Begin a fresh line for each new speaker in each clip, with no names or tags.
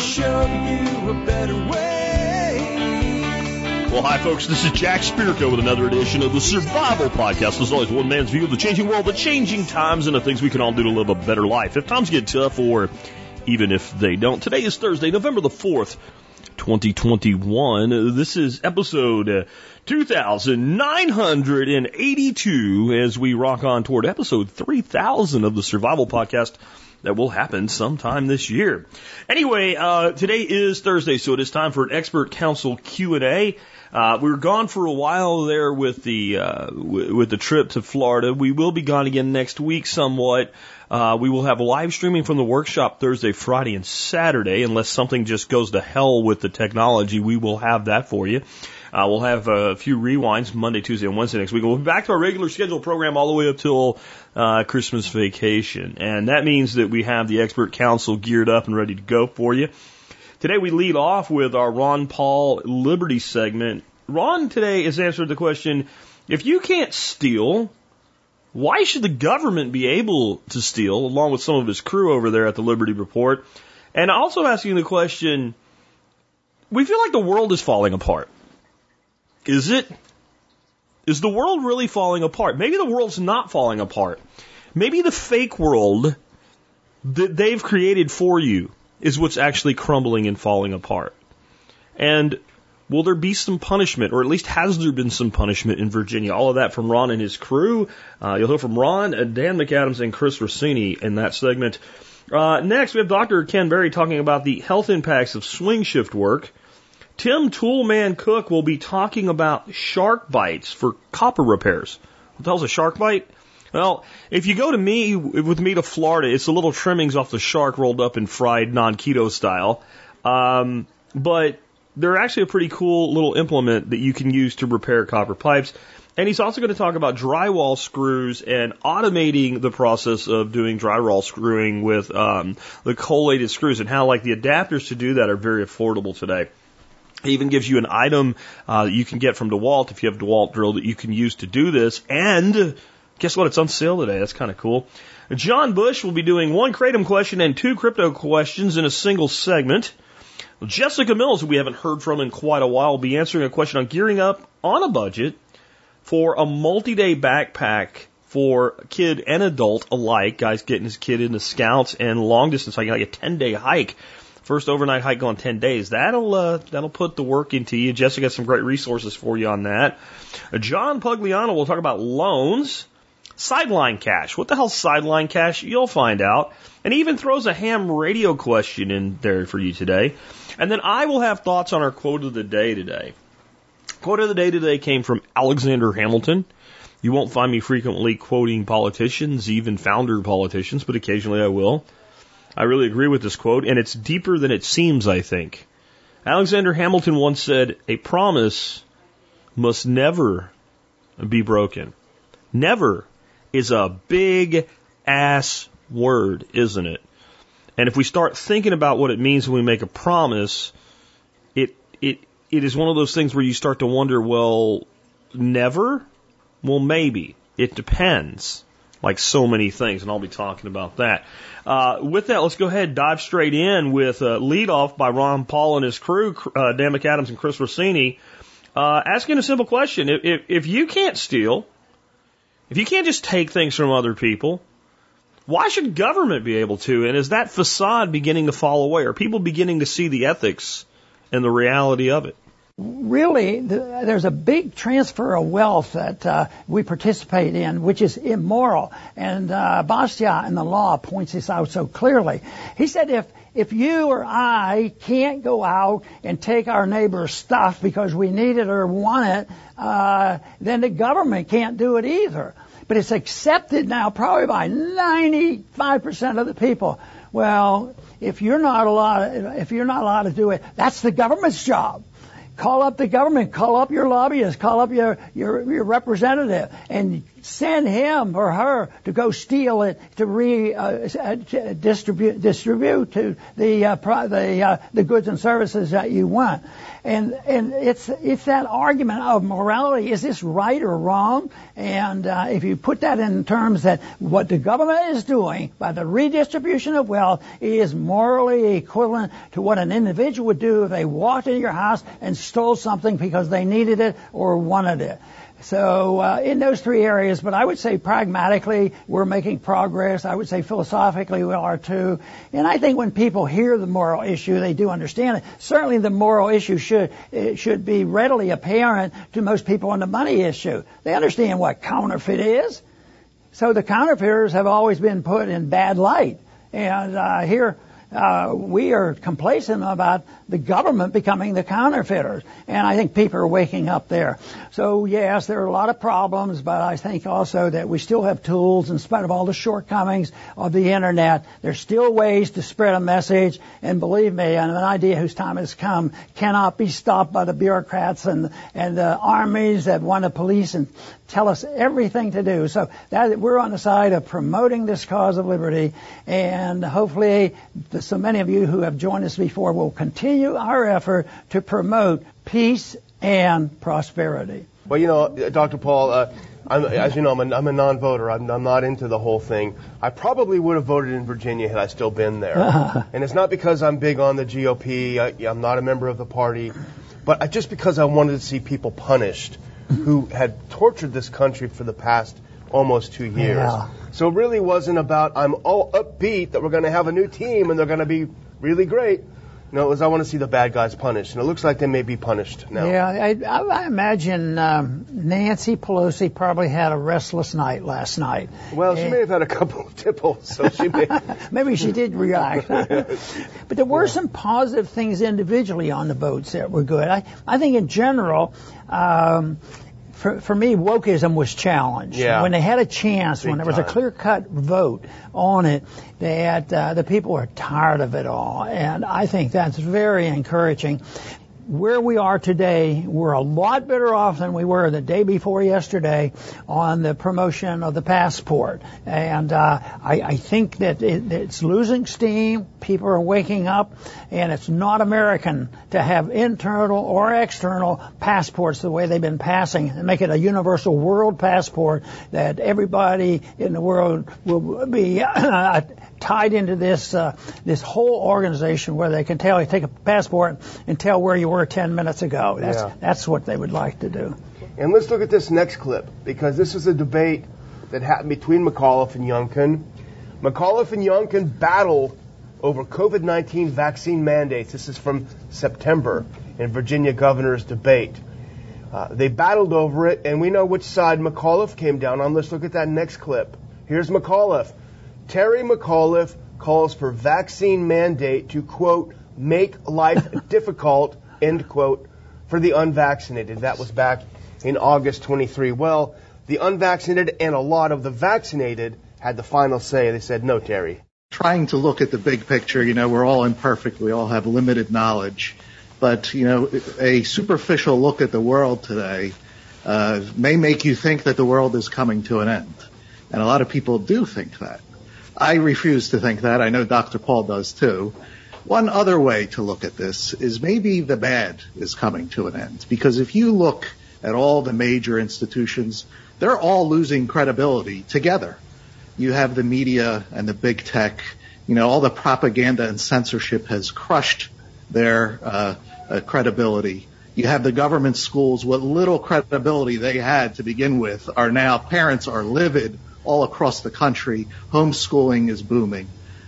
show you a better way.
Well, hi, folks. This is Jack Spirko with another edition of the Survival Podcast. There's always one man's view of the changing world, the changing times, and the things we can all do to live a better life. If times get tough, or even if they don't. Today is Thursday, November the 4th, 2021. This is episode uh, 2982 as we rock on toward episode 3000 of the Survival Podcast that will happen sometime this year. Anyway, uh, today is Thursday, so it is time for an expert council Q and A. Uh, we were gone for a while there with the uh, w- with the trip to Florida. We will be gone again next week, somewhat. Uh, we will have live streaming from the workshop Thursday, Friday, and Saturday, unless something just goes to hell with the technology. We will have that for you. Uh, we'll have a few rewinds Monday, Tuesday, and Wednesday next week. We'll be back to our regular scheduled program all the way up till uh, Christmas vacation. And that means that we have the expert council geared up and ready to go for you. Today we lead off with our Ron Paul Liberty segment. Ron today has answered the question, if you can't steal, why should the government be able to steal, along with some of his crew over there at the Liberty Report? And also asking the question, we feel like the world is falling apart. Is it? Is the world really falling apart? Maybe the world's not falling apart. Maybe the fake world that they've created for you is what's actually crumbling and falling apart. And will there be some punishment, or at least has there been some punishment in Virginia? All of that from Ron and his crew. Uh, you'll hear from Ron, uh, Dan McAdams, and Chris Rossini in that segment. Uh, next, we have Dr. Ken Berry talking about the health impacts of swing shift work. Tim Toolman Cook will be talking about shark bites for copper repairs. What the hell's a shark bite? Well, if you go to me with me to Florida, it's the little trimmings off the shark rolled up and fried non-keto style. Um, but they're actually a pretty cool little implement that you can use to repair copper pipes. And he's also going to talk about drywall screws and automating the process of doing drywall screwing with um, the collated screws and how like the adapters to do that are very affordable today. He even gives you an item uh, that you can get from DeWalt if you have DeWalt drill that you can use to do this. And guess what? It's on sale today. That's kind of cool. John Bush will be doing one Kratom question and two crypto questions in a single segment. Jessica Mills, who we haven't heard from in quite a while, will be answering a question on gearing up on a budget for a multi-day backpack for kid and adult alike. Guys getting his kid into scouts and long distance hiking, like a 10 day hike First overnight hike on 10 days. That'll, uh, that'll put the work into you. Jessica has some great resources for you on that. Uh, John Pugliano will talk about loans. Sideline cash. What the hell's sideline cash? You'll find out. And he even throws a ham radio question in there for you today. And then I will have thoughts on our quote of the day today. Quote of the day today came from Alexander Hamilton. You won't find me frequently quoting politicians, even founder politicians, but occasionally I will. I really agree with this quote, and it's deeper than it seems, I think. Alexander Hamilton once said, A promise must never be broken. Never is a big ass word, isn't it? And if we start thinking about what it means when we make a promise, it, it, it is one of those things where you start to wonder, well, never? Well, maybe. It depends like so many things, and I'll be talking about that. Uh, with that, let's go ahead and dive straight in with uh, lead off by Ron Paul and his crew, uh, Dan McAdams and Chris Rossini, uh, asking a simple question. If, if, if you can't steal, if you can't just take things from other people, why should government be able to? And is that facade beginning to fall away? Are people beginning to see the ethics and the reality of it?
Really, there's a big transfer of wealth that uh, we participate in, which is immoral. And uh, in the law points this out so clearly. He said if if you or I can't go out and take our neighbor's stuff because we need it or want it, uh, then the government can't do it either. But it's accepted now probably by 95% of the people. Well, if you're not allowed, if you're not allowed to do it, that's the government's job. Call up the government, call up your lobbyist, call up your, your, your representative, and send him or her to go steal it to re uh, uh distribute distribute to the uh, pro- the uh, the goods and services that you want. And and it's it's that argument of morality. Is this right or wrong? And uh, if you put that in terms that what the government is doing by the redistribution of wealth is morally equivalent to what an individual would do if they walked into your house and stole something because they needed it or wanted it. So uh, in those three areas, but I would say pragmatically we're making progress. I would say philosophically we are too. And I think when people hear the moral issue, they do understand it. Certainly the moral issue should should be readily apparent to most people on the money issue. They understand what counterfeit is. So the counterfeiters have always been put in bad light. And uh, here uh, we are complacent about the government becoming the counterfeiters. And I think people are waking up there. So yes, there are a lot of problems, but I think also that we still have tools in spite of all the shortcomings of the internet. There's still ways to spread a message. And believe me, an idea whose time has come cannot be stopped by the bureaucrats and, and the armies that want to police and tell us everything to do. So that we're on the side of promoting this cause of liberty, and hopefully, the, so many of you who have joined us before will continue our effort to promote peace and prosperity.
Well, you know, Dr. Paul. Uh, I'm, as you know, I'm a, I'm a non-voter. I'm, I'm, not into the whole thing. I probably would have voted in Virginia had I still been there. and it's not because I'm big on the GOP. I, I'm not a member of the party, but I, just because I wanted to see people punished who had tortured this country for the past almost two years. Yeah. So it really wasn't about I'm all upbeat that we're going to have a new team and they're going to be really great. No, it was I want to see the bad guys punished, and it looks like they may be punished now.
Yeah, I, I imagine um, Nancy Pelosi probably had a restless night last night.
Well, she may have had a couple of tipples, so she may.
Maybe she did react. but there were yeah. some positive things individually on the votes that were good. I, I think in general, um, for, for me, wokeism was challenged.
Yeah.
When they had a chance, Big when there was
time.
a clear cut vote on it, that uh, the people are tired of it all. And I think that's very encouraging where we are today, we're a lot better off than we were the day before yesterday on the promotion of the passport. And uh, I, I, think that it, it's losing steam. People are waking up, and it's not American to have internal or external passports the way they've been passing and make it a universal world passport that everybody in the world will be tied into this uh, this whole organization where they can tell you take a passport and tell where you were 10 minutes ago. That's yeah. that's what they would like to do.
And let's look at this next clip because this is a debate that happened between McAuliffe and Youngkin. McAuliffe and Youngkin battle over COVID-19 vaccine mandates. This is from September in Virginia governor's debate. Uh, they battled over it, and we know which side McAuliffe came down on. Let's look at that next clip. Here's McAuliffe. Terry McAuliffe calls for vaccine mandate to, quote, make life difficult, end quote, for the unvaccinated. That was back in August 23. Well, the unvaccinated and a lot of the vaccinated had the final say. They said, no, Terry.
Trying to look at the big picture, you know, we're all imperfect. We all have limited knowledge. But, you know, a superficial look at the world today uh, may make you think that the world is coming to an end. And a lot of people do think that. I refuse to think that. I know Dr. Paul does too. One other way to look at this is maybe the bad is coming to an end. Because if you look at all the major institutions, they're all losing credibility together. You have the media and the big tech, you know, all the propaganda and censorship has crushed their uh, uh, credibility. You have the government schools, what little credibility they had to begin with are now, parents are livid all across the country. Homeschooling is booming.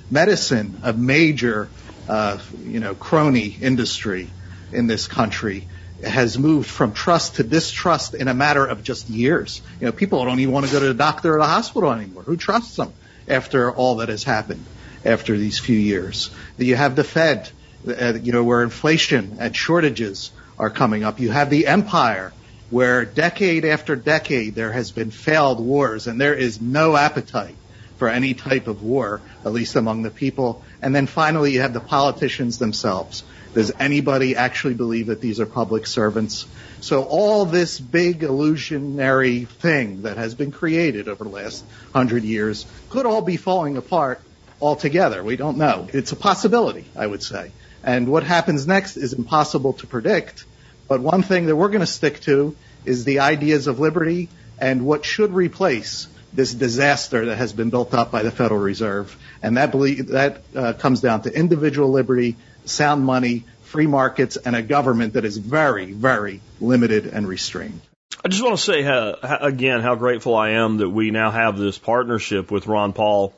Medicine, a major, you know, crony industry in this country, has moved from trust to distrust in a matter of just years. You know, people don't even want to go to the doctor or the hospital anymore. Who trusts them after all that has happened after these few years? You have the Fed, uh, you know, where inflation and shortages are coming up. You have the empire where decade after decade there has been failed wars and there is no appetite for any type of war, at least among the people. And then finally, you have the politicians themselves. Does anybody actually believe that these are public servants? So all this big illusionary thing that has been created over the last hundred years could all be falling apart altogether. We don't know. It's a possibility, I would say. And what happens next is impossible to predict. But one thing that we're going to stick to is the ideas of liberty and what should replace this disaster that has been built up by the Federal Reserve. And that, that uh, comes down to individual liberty, sound money, free markets, and a government that is very, very limited and restrained.
I just want to say uh, again how grateful I am that we now have this partnership with Ron Paul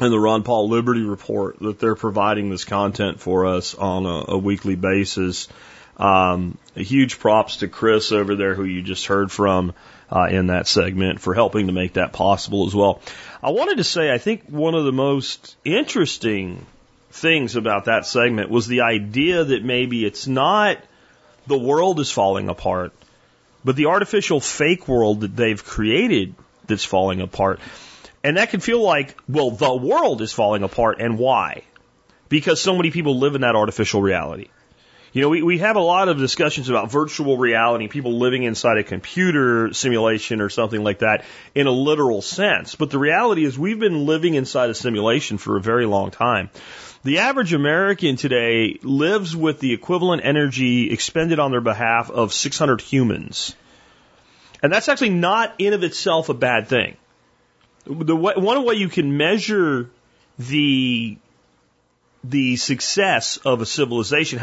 and the Ron Paul Liberty Report that they're providing this content for us on a, a weekly basis. Um, a huge props to Chris over there, who you just heard from uh, in that segment, for helping to make that possible as well. I wanted to say, I think one of the most interesting things about that segment was the idea that maybe it's not the world is falling apart, but the artificial fake world that they've created that's falling apart. And that can feel like, well, the world is falling apart, and why? Because so many people live in that artificial reality. You know, we, we have a lot of discussions about virtual reality, people living inside a computer simulation or something like that in a literal sense. But the reality is we've been living inside a simulation for a very long time. The average American today lives with the equivalent energy expended on their behalf of 600 humans. And that's actually not in of itself a bad thing. The way, one way you can measure the the success of a civilization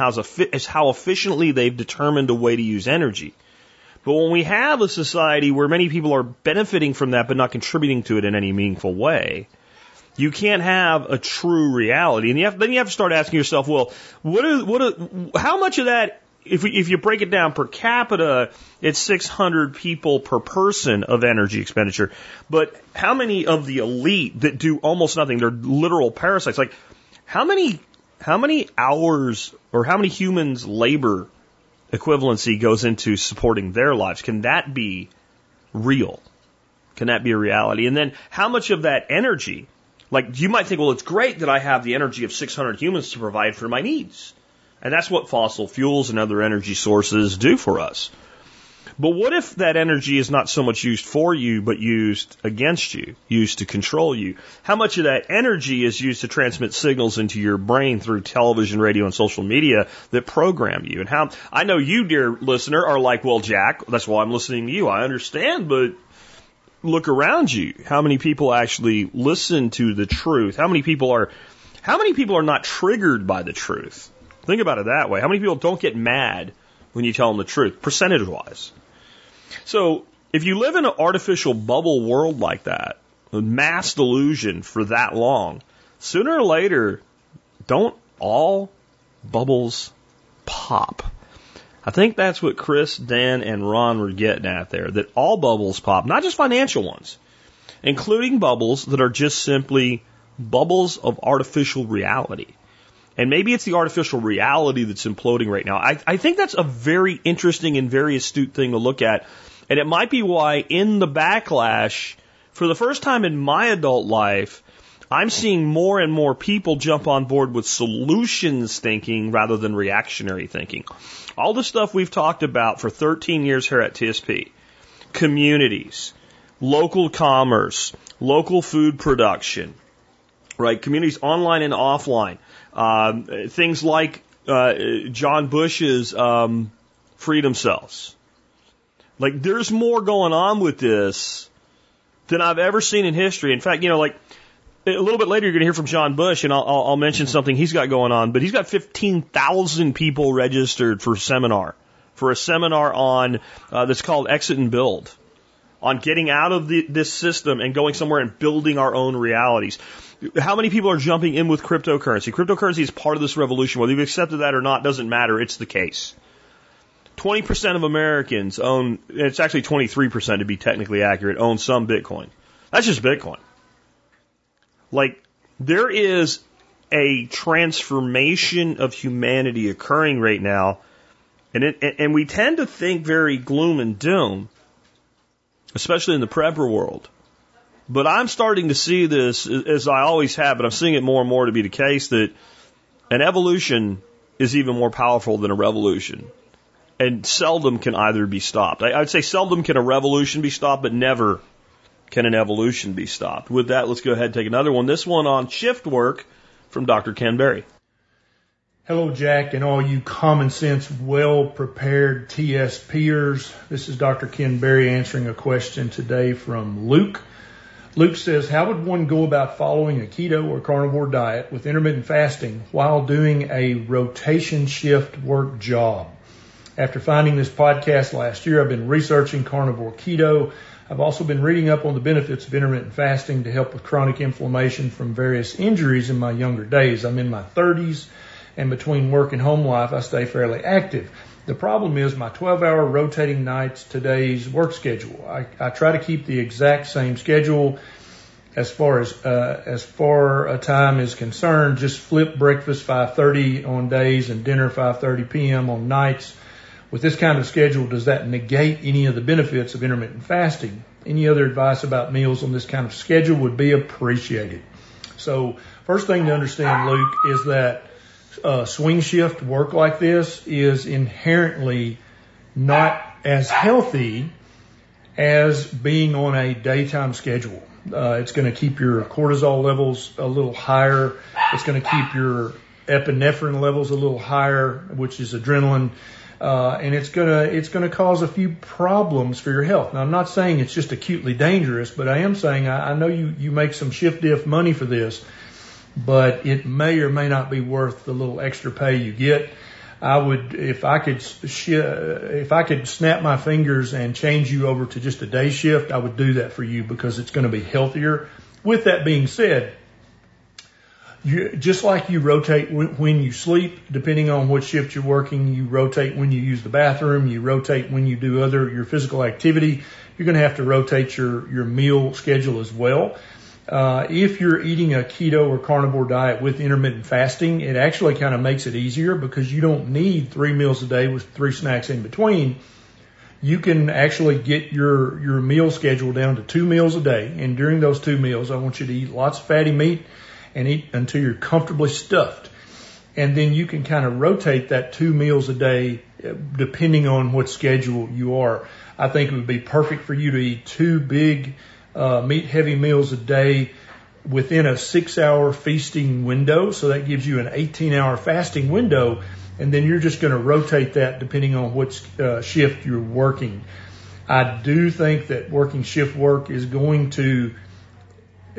is how efficiently they've determined a way to use energy. But when we have a society where many people are benefiting from that but not contributing to it in any meaningful way, you can't have a true reality. And you have, then you have to start asking yourself, well, what are, what are, how much of that, if, we, if you break it down per capita, it's 600 people per person of energy expenditure. But how many of the elite that do almost nothing, they're literal parasites, like how many how many hours or how many humans labor equivalency goes into supporting their lives? Can that be real? Can that be a reality? And then how much of that energy, like you might think, well, it's great that I have the energy of 600 humans to provide for my needs. And that's what fossil fuels and other energy sources do for us. But what if that energy is not so much used for you, but used against you, used to control you? How much of that energy is used to transmit signals into your brain through television, radio, and social media that program you? And how, I know you, dear listener, are like, well, Jack, that's why I'm listening to you. I understand, but look around you. How many people actually listen to the truth? How many people are, how many people are not triggered by the truth? Think about it that way. How many people don't get mad when you tell them the truth, percentage wise? So if you live in an artificial bubble world like that, a mass delusion for that long, sooner or later, don't all bubbles pop? I think that's what Chris, Dan, and Ron were getting at there, that all bubbles pop, not just financial ones, including bubbles that are just simply bubbles of artificial reality. And maybe it's the artificial reality that's imploding right now. I, I think that's a very interesting and very astute thing to look at. And it might be why in the backlash, for the first time in my adult life, I'm seeing more and more people jump on board with solutions thinking rather than reactionary thinking. All the stuff we've talked about for 13 years here at TSP, communities, local commerce, local food production, right? Communities online and offline, um, things like uh, John Bush's um, freedom cells. Like, there's more going on with this than I've ever seen in history. In fact, you know, like a little bit later, you're going to hear from John Bush, and I'll, I'll, mention something he's got going on. But he's got 15,000 people registered for a seminar, for a seminar on uh, that's called Exit and Build, on getting out of the, this system and going somewhere and building our own realities. How many people are jumping in with cryptocurrency? Cryptocurrency is part of this revolution. Whether you've accepted that or not doesn't matter. It's the case. 20% of Americans own, it's actually 23% to be technically accurate, own some Bitcoin. That's just Bitcoin. Like, there is a transformation of humanity occurring right now, and it, and we tend to think very gloom and doom, especially in the prepper world But I'm starting to see this as I always have, but I'm seeing it more and more to be the case that an evolution is even more powerful than a revolution. And seldom can either be stopped. I, I'd say seldom can a revolution be stopped, but never can an evolution be stopped. With that, let's go ahead and take another one. This one on shift work from Dr. Ken Berry.
Hello, Jack, and all you common sense, well prepared TSPers. This is Dr. Ken Berry answering a question today from Luke. Luke says, How would one go about following a keto or carnivore diet with intermittent fasting while doing a rotation shift work job? After finding this podcast last year, I've been researching carnivore keto. I've also been reading up on the benefits of intermittent fasting to help with chronic inflammation from various injuries in my younger days. I'm in my 30s and between work and home life, I stay fairly active. The problem is my 12 hour rotating nights today's work schedule. I, I try to keep the exact same schedule as far as uh, as far a time is concerned. Just flip breakfast 5:30 on days and dinner 5:30 p.m. on nights. With this kind of schedule, does that negate any of the benefits of intermittent fasting? Any other advice about meals on this kind of schedule would be appreciated. So, first thing to understand, Luke, is that uh, swing shift work like this is inherently not as healthy as being on a daytime schedule. Uh, it's going to keep your cortisol levels a little higher. It's going to keep your epinephrine levels a little higher, which is adrenaline. Uh, and it's gonna it's gonna cause a few problems for your health. Now I'm not saying it's just acutely dangerous, but I am saying I, I know you you make some shift diff money for this, but it may or may not be worth the little extra pay you get. I would, if I could, sh- if I could snap my fingers and change you over to just a day shift, I would do that for you because it's going to be healthier. With that being said, you, just like you rotate when you sleep, depending on what shift you're working, you rotate when you use the bathroom, you rotate when you do other, your physical activity. You're going to have to rotate your, your meal schedule as well. Uh, if you're eating a keto or carnivore diet with intermittent fasting, it actually kind of makes it easier because you don't need three meals a day with three snacks in between. You can actually get your, your meal schedule down to two meals a day. And during those two meals, I want you to eat lots of fatty meat and eat until you're comfortably stuffed. And then you can kind of rotate that two meals a day uh, depending on what schedule you are. I think it would be perfect for you to eat two big uh, meat heavy meals a day within a six hour feasting window. So that gives you an 18 hour fasting window. And then you're just going to rotate that depending on which uh, shift you're working. I do think that working shift work is going to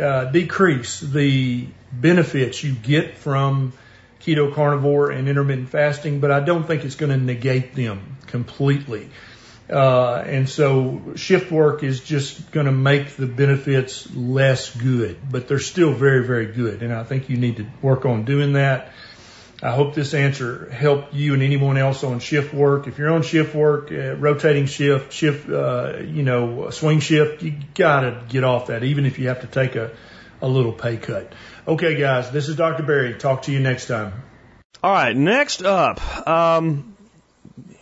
uh, decrease the benefits you get from keto carnivore and intermittent fasting, but I don't think it's going to negate them completely. Uh, and so shift work is just going to make the benefits less good, but they're still very, very good. And I think you need to work on doing that. I hope this answer helped you and anyone else on shift work. If you're on shift work, uh, rotating shift, shift, uh, you know, swing shift, you gotta get off that, even if you have to take a, a little pay cut. Okay, guys, this is Dr. Berry. Talk to you next time.
All right, next up, um,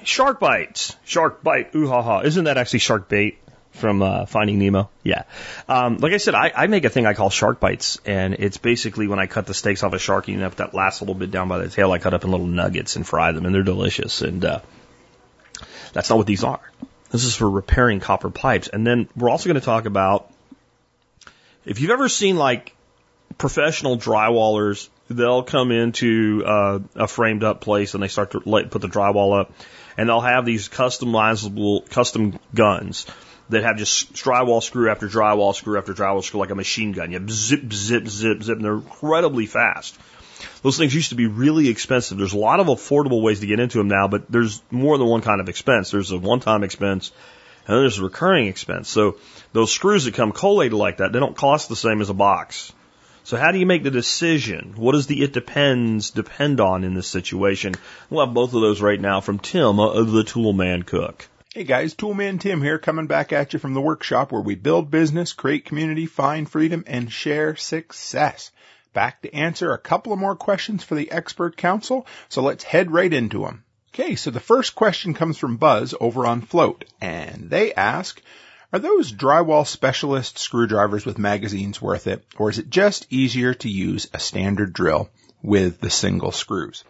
shark bites. Shark bite. Ooh ha ha. Isn't that actually shark bait? From uh, Finding Nemo, yeah. Um, like I said, I, I make a thing I call shark bites, and it's basically when I cut the steaks off a shark, you know, that last little bit down by the tail, I cut up in little nuggets and fry them, and they're delicious. And uh, that's not what these are. This is for repairing copper pipes. And then we're also going to talk about if you've ever seen like professional drywallers, they'll come into uh, a framed up place and they start to put the drywall up, and they'll have these customizable custom guns that have just drywall screw after drywall screw after drywall screw like a machine gun. You zip, zip, zip, zip, and they're incredibly fast. Those things used to be really expensive. There's a lot of affordable ways to get into them now, but there's more than one kind of expense. There's a one-time expense, and then there's a recurring expense. So those screws that come collated like that, they don't cost the same as a box. So how do you make the decision? What does the it depends depend on in this situation? We'll have both of those right now from Tim uh, of the Toolman Cook.
Hey guys, Toolman Tim here, coming back at you from the workshop where we build business, create community, find freedom, and share success. Back to answer a couple of more questions for the expert council, so let's head right into them. Okay, so the first question comes from Buzz over on Flote, and they ask, Are those drywall specialist screwdrivers with magazines worth it, or is it just easier to use a standard drill with the single screws?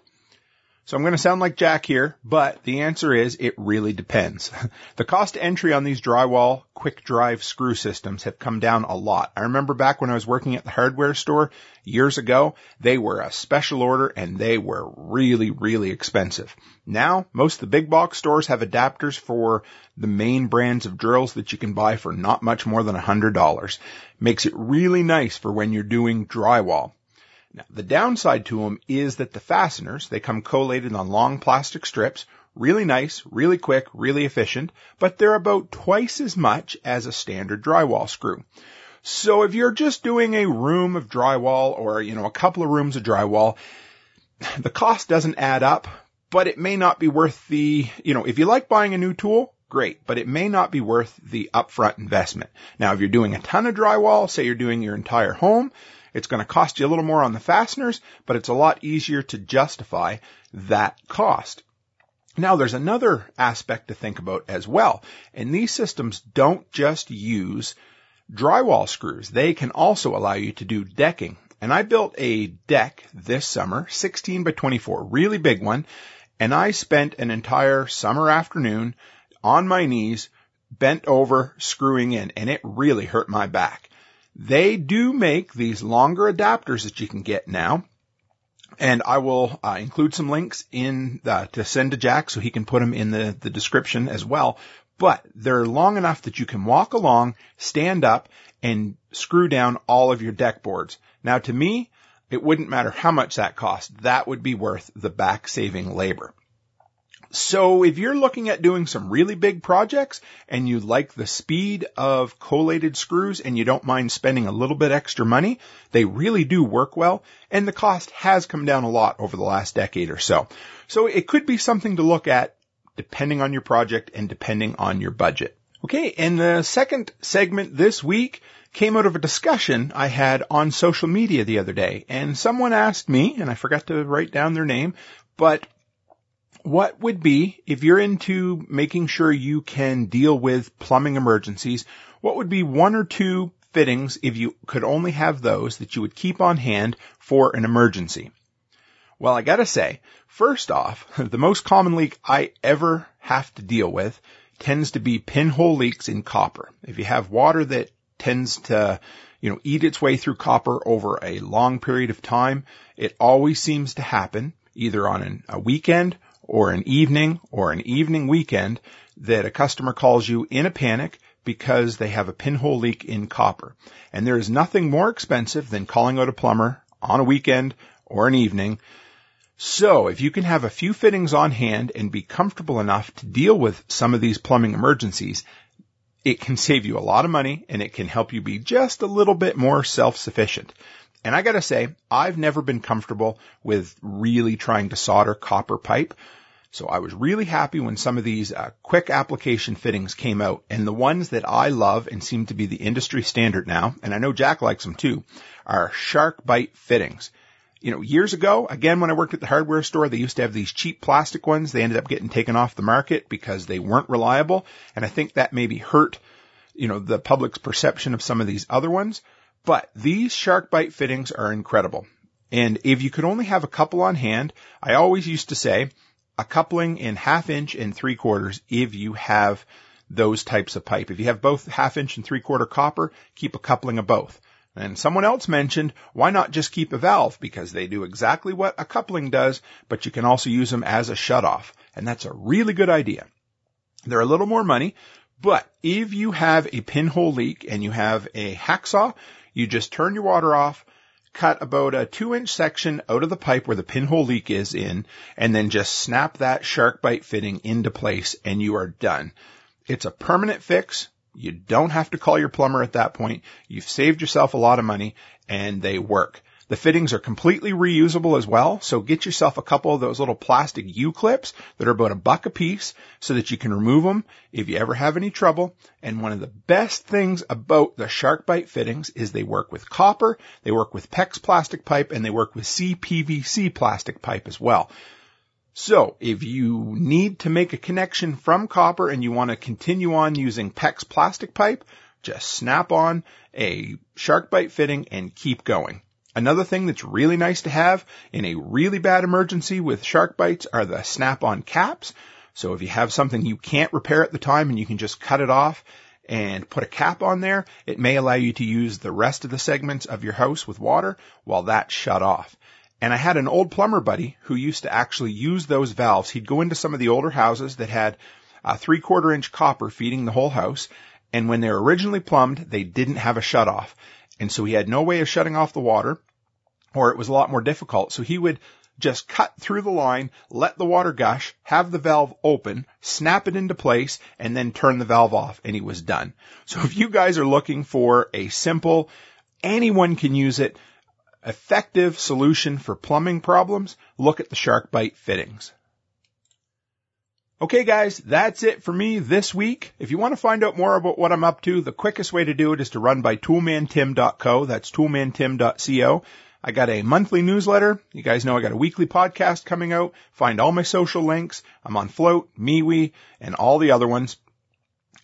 So I'm going to sound like Jack here, but the answer is it really depends. the cost entry on these drywall quick drive screw systems have come down a lot. I remember back when I was working at the hardware store years ago, they were a special order and they were really, really expensive. Now, most of the big box stores have adapters for the main brands of drills that you can buy for not much more than $100. Makes it really nice for when you're doing drywall. Now, the downside to them is that the fasteners, they come collated on long plastic strips, really nice, really quick, really efficient, but they're about twice as much as a standard drywall screw. So if you're just doing a room of drywall or, you know, a couple of rooms of drywall, the cost doesn't add up, but it may not be worth the, you know, if you like buying a new tool, great, but it may not be worth the upfront investment. Now, if you're doing a ton of drywall, say you're doing your entire home, it's going to cost you a little more on the fasteners, but it's a lot easier to justify that cost. Now there's another aspect to think about as well. And these systems don't just use drywall screws. They can also allow you to do decking. And I built a deck this summer, 16 by 24, really big one. And I spent an entire summer afternoon on my knees, bent over, screwing in, and it really hurt my back. They do make these longer adapters that you can get now. And I will uh, include some links in to send to Jack so he can put them in the, the description as well. But they're long enough that you can walk along, stand up, and screw down all of your deck boards. Now to me, it wouldn't matter how much that cost. That would be worth the back saving labor. So if you're looking at doing some really big projects and you like the speed of collated screws and you don't mind spending a little bit extra money, they really do work well and the cost has come down a lot over the last decade or so. So it could be something to look at depending on your project and depending on your budget. Okay, and the second segment this week came out of a discussion I had on social media the other day and someone asked me, and I forgot to write down their name, but what would be, if you're into making sure you can deal with plumbing emergencies, what would be one or two fittings if you could only have those that you would keep on hand for an emergency? Well, I gotta say, first off, the most common leak I ever have to deal with tends to be pinhole leaks in copper. If you have water that tends to, you know, eat its way through copper over a long period of time, it always seems to happen either on an, a weekend or an evening or an evening weekend that a customer calls you in a panic because they have a pinhole leak in copper. And there is nothing more expensive than calling out a plumber on a weekend or an evening. So if you can have a few fittings on hand and be comfortable enough to deal with some of these plumbing emergencies, it can save you a lot of money and it can help you be just a little bit more self-sufficient. And I gotta say, I've never been comfortable with really trying to solder copper pipe. So I was really happy when some of these uh, quick application fittings came out and the ones that I love and seem to be the industry standard now, and I know Jack likes them too, are SharkBite fittings. You know, years ago, again, when I worked at the hardware store, they used to have these cheap plastic ones. They ended up getting taken off the market because they weren't reliable. And I think that maybe hurt, you know, the public's perception of some of these other ones. But these SharkBite fittings are incredible. And if you could only have a couple on hand, I always used to say, a coupling in half inch and three quarters if you have those types of pipe. If you have both half inch and three quarter copper, keep a coupling of both. And someone else mentioned, why not just keep a valve? Because they do exactly what a coupling does, but you can also use them as a shutoff. And that's a really good idea. They're a little more money, but if you have a pinhole leak and you have a hacksaw, you just turn your water off, cut about a two inch section out of the pipe where the pinhole leak is in, and then just snap that SharkBite fitting into place and you are done. It's a permanent fix. You don't have to call your plumber at that point. You've saved yourself a lot of money and they work. The fittings are completely reusable as well, so get yourself a couple of those little plastic U-clips that are about a buck a piece so that you can remove them if you ever have any trouble. And one of the best things about the SharkBite fittings is they work with copper, they work with PEX plastic pipe, and they work with CPVC plastic pipe as well. So if you need to make a connection from copper and you want to continue on using PEX plastic pipe, just snap on a SharkBite fitting and keep going. Another thing that's really nice to have in a really bad emergency with shark bites are the snap-on caps. So if you have something you can't repair at the time and you can just cut it off and put a cap on there, it may allow you to use the rest of the segments of your house with water while that's shut off. And I had an old plumber buddy who used to actually use those valves. He'd go into some of the older houses that had a three quarter inch copper feeding the whole house. And when they were originally plumbed, they didn't have a shut off. And so he had no way of shutting off the water or it was a lot more difficult. So he would just cut through the line, let the water gush, have the valve open, snap it into place, and then turn the valve off, and he was done. So if you guys are looking for a simple, anyone can use it, effective solution for plumbing problems, look at the SharkBite fittings. Okay guys, that's it for me this week. If you want to find out more about what I'm up to, the quickest way to do it is to run by toolmantim.co. That's toolmantim.co. I got a monthly newsletter. You guys know I got a weekly podcast coming out. Find all my social links. I'm on Flote, MeWe, and all the other ones.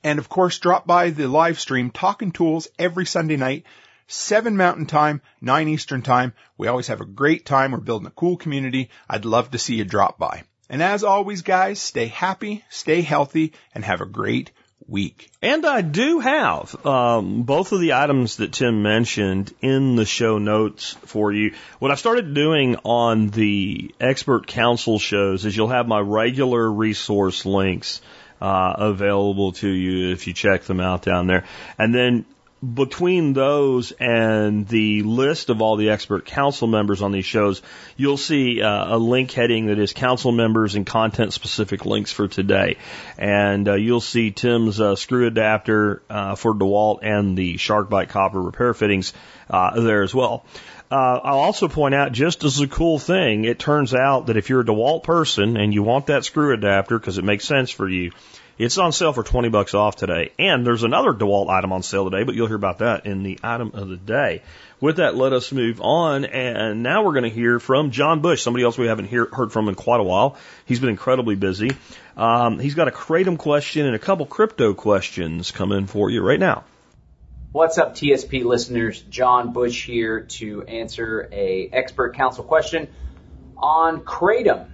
And of course, drop by the live stream Talking Tools every Sunday night 7 Mountain Time, 9 Eastern Time. We always have a great time. We're building a cool community. I'd love to see you drop by. And as always, guys, stay happy, stay healthy, and have a great week.
And I do have um, both of the items that Tim mentioned in the show notes for you. What I've started doing on the expert council shows is you'll have my regular resource links uh, available to you if you check them out down there. And then between those and the list of all the expert council members on these shows, you'll see uh, a link heading that is council members and content specific links for today. And uh, you'll see Tim's uh, screw adapter uh, for DeWalt and the SharkBite copper repair fittings uh, there as well. Uh, I'll also point out, just as a cool thing, it turns out that if you're a DeWalt person and you want that screw adapter because it makes sense for you, it's on sale for 20 bucks off today. And there's another DeWalt item on sale today, but you'll hear about that in the item of the day. With that, let us move on. And now we're going to hear from John Bush, somebody else we haven't hear, heard from in quite a while. He's been incredibly busy. Um, he's got a Kratom question and a couple crypto questions coming for you right now.
What's up, TSP listeners? John Bush here to answer a expert council question on Kratom.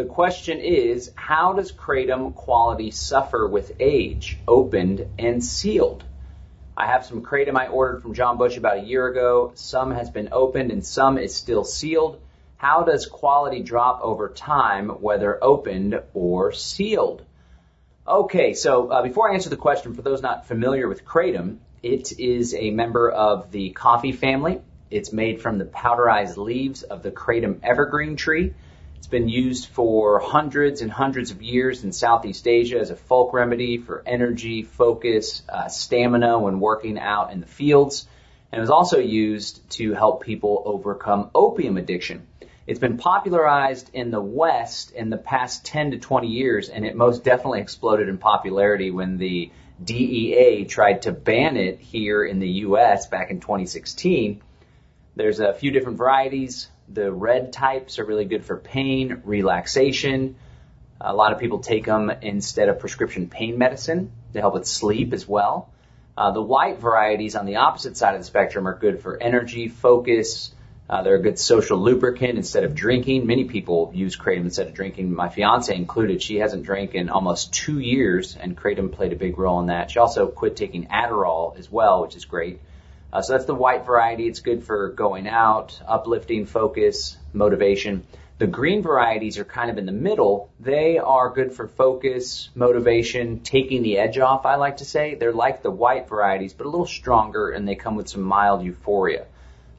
The question is, how does kratom quality suffer with age, opened and sealed? I have some kratom I ordered from John Bush about a year ago. Some has been opened and some is still sealed. How does quality drop over time, whether opened or sealed? Okay, so uh, before I answer the question, for those not familiar with kratom, it is a member of the coffee family. It's made from the powderized leaves of the kratom evergreen tree. It's been used for hundreds and hundreds of years in Southeast Asia as a folk remedy for energy, focus, uh, stamina when working out in the fields. And it was also used to help people overcome opium addiction. It's been popularized in the West in the past 10 to 20 years, and it most definitely exploded in popularity when the DEA tried to ban it here in the U.S. back in 2016. There's a few different varieties. The red types are really good for pain, relaxation. A lot of people take them instead of prescription pain medicine to help with sleep as well. Uh, the white varieties on the opposite side of the spectrum are good for energy, focus. Uh, they're a good social lubricant instead of drinking. Many people use kratom instead of drinking. My fiance included. She hasn't drank in almost two years, and kratom played a big role in that. She also quit taking Adderall as well, which is great. Uh, so that's the white variety. It's good for going out, uplifting, focus, motivation. The green varieties are kind of in the middle. They are good for focus, motivation, taking the edge off, I like to say. They're like the white varieties, but a little stronger and they come with some mild euphoria.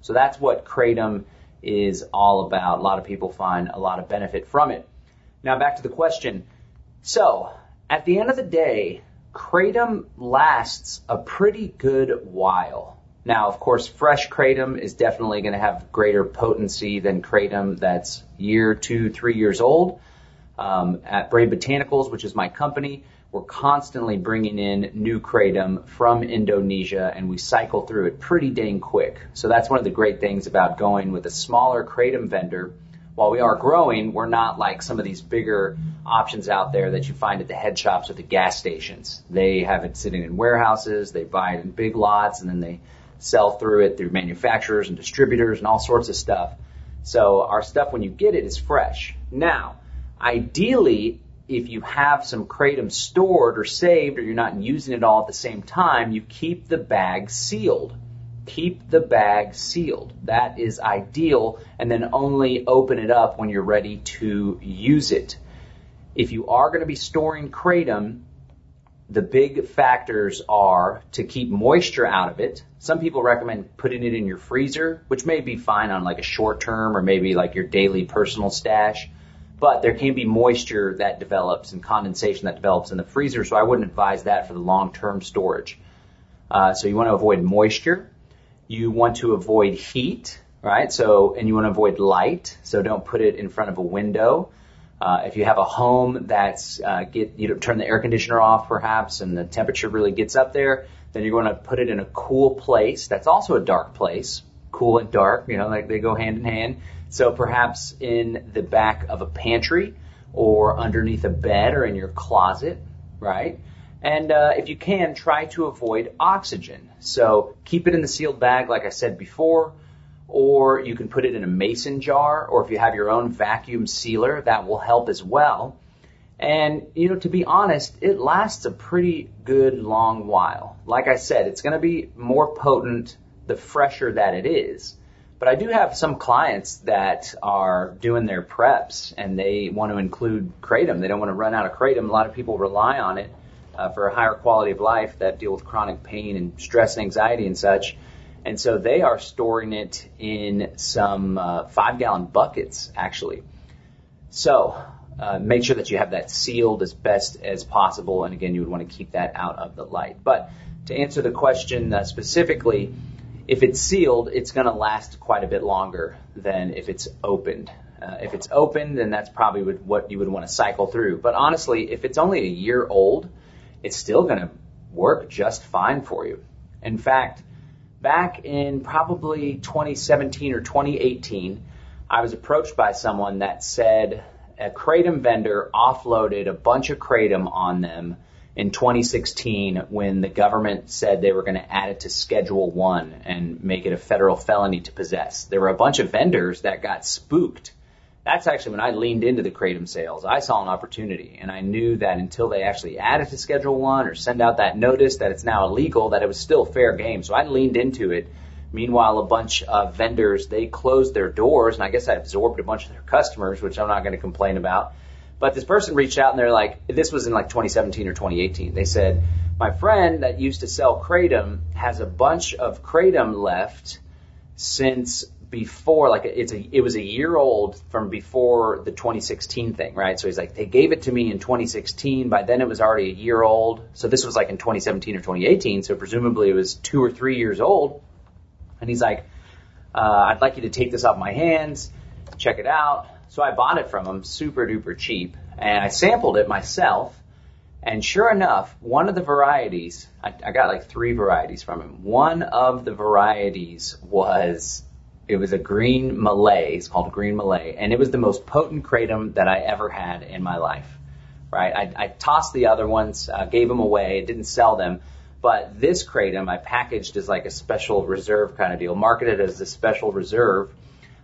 So that's what Kratom is all about. A lot of people find a lot of benefit from it. Now back to the question. So, at the end of the day, Kratom lasts a pretty good while. Now, of course, fresh kratom is definitely going to have greater potency than kratom that's year, two, three years old. Um, at Brave Botanicals, which is my company, we're constantly bringing in new kratom from Indonesia, and we cycle through it pretty dang quick. So that's one of the great things about going with a smaller kratom vendor while we are growing, we're not like some of these bigger options out there that you find at the head shops or the gas stations. They have it sitting in warehouses, they buy it in big lots, and then they sell through it through manufacturers and distributors and all sorts of stuff. So our stuff, when you get it, is fresh. Now, ideally, if you have some kratom stored or saved or you're not using it all at the same time, you keep the bag sealed. Keep the bag sealed. That is ideal, and then only open it up when you're ready to use it. If you are going to be storing kratom, the big factors are to keep moisture out of it. Some people recommend putting it in your freezer, which may be fine on like a short term or maybe like your daily personal stash. But there can be moisture that develops and condensation that develops in the freezer, so I wouldn't advise that for the long term storage. Uh, so you want to avoid moisture. You want to avoid heat, right? So, and you want to avoid light, so don't put it in front of a window. Uh, if you have a home that's uh, get you know, turn the air conditioner off perhaps, and the temperature really gets up there, then you're going to put it in a cool place. That's also a dark place. Cool and dark, you know, like they go hand in hand. So perhaps in the back of a pantry, or underneath a bed, or in your closet, right? And uh, if you can, try to avoid oxygen. So keep it in the sealed bag, like I said before or you can put it in a mason jar, or if you have your own vacuum sealer, that will help as well. And, you know, to be honest, it lasts a pretty good long while. Like I said, it's going to be more potent the fresher that it is. But I do have some clients that are doing their preps and they want to include kratom. They don't want to run out of kratom. A lot of people rely on it uh, for a higher quality of life that deal with chronic pain and stress and anxiety and such. And so they are storing it in some uh, five gallon buckets, actually. So uh, make sure that you have that sealed as best as possible. And again, you would want to keep that out of the light. But to answer the question uh, specifically, if it's sealed, it's going to last quite a bit longer than if it's opened. Uh, if it's opened, then that's probably what you would want to cycle through. But honestly, if it's only a year old, it's still going to work just fine for you. In fact, back in probably 2017 or 2018, I was approached by someone that said a kratom vendor offloaded a bunch of kratom on them in 2016 when the government said they were going to add it to Schedule 1 and make it a federal felony to possess. There were a bunch of vendors that got spooked that's actually when I leaned into the kratom sales. I saw an opportunity, and I knew that until they actually add it to Schedule One or send out that notice that it's now illegal, that it was still fair game. So I leaned into it. Meanwhile, a bunch of vendors they closed their doors, and I guess I absorbed a bunch of their customers, which I'm not going to complain about. But this person reached out and they're like, this was in like 2017 or 2018. They said, my friend that used to sell kratom has a bunch of kratom left since before, like it's a, it was a year old from before the 2016 thing, right? So he's like, they gave it to me in 2016. By then it was already a year old. So this was like in 2017 or 2018. So presumably it was two or three years old. And he's like, uh, I'd like you to take this off my hands, check it out. So I bought it from him super duper cheap and I sampled it myself. And sure enough, one of the varieties, I, I got like three varieties from him. One of the varieties was it was a green Malay. It's called green Malay, and it was the most potent kratom that I ever had in my life. Right? I, I tossed the other ones, uh, gave them away, didn't sell them. But this kratom I packaged as like a special reserve kind of deal, marketed as a special reserve,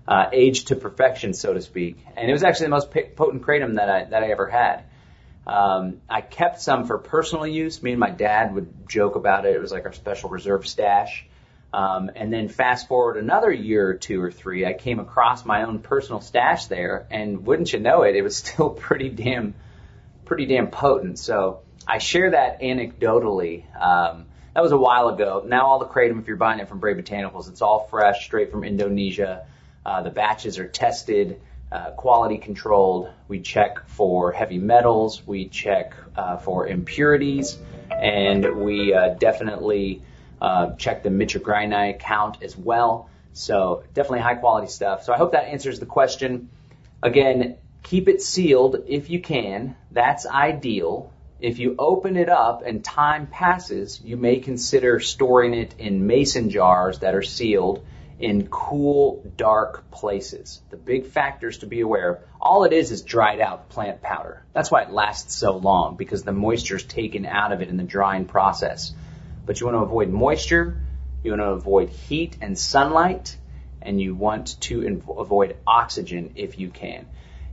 uh, aged to perfection, so to speak. And it was actually the most potent kratom that I that I ever had. Um, I kept some for personal use. Me and my dad would joke about it. It was like our special reserve stash. Um, and then fast forward another year or two or three, I came across my own personal stash there, and wouldn't you know it, it was still pretty damn, pretty damn potent. So I share that anecdotally. Um, that was a while ago. Now all the kratom, if you're buying it from Brave Botanicals, it's all fresh, straight from Indonesia. Uh, the batches are tested, uh, quality controlled. We check for heavy metals, we check uh, for impurities, and we uh, definitely uh, check the mitragynine count as well. So definitely high quality stuff. So I hope that answers the question. Again, keep it sealed if you can. That's ideal. If you open it up and time passes, you may consider storing it in mason jars that are sealed in cool, dark places. The big factors to be aware of, all it is is dried out plant powder. That's why it lasts so long, because the moisture is taken out of it in the drying process. But you want to avoid moisture, you want to avoid heat and sunlight, and you want to inv- avoid oxygen if you can.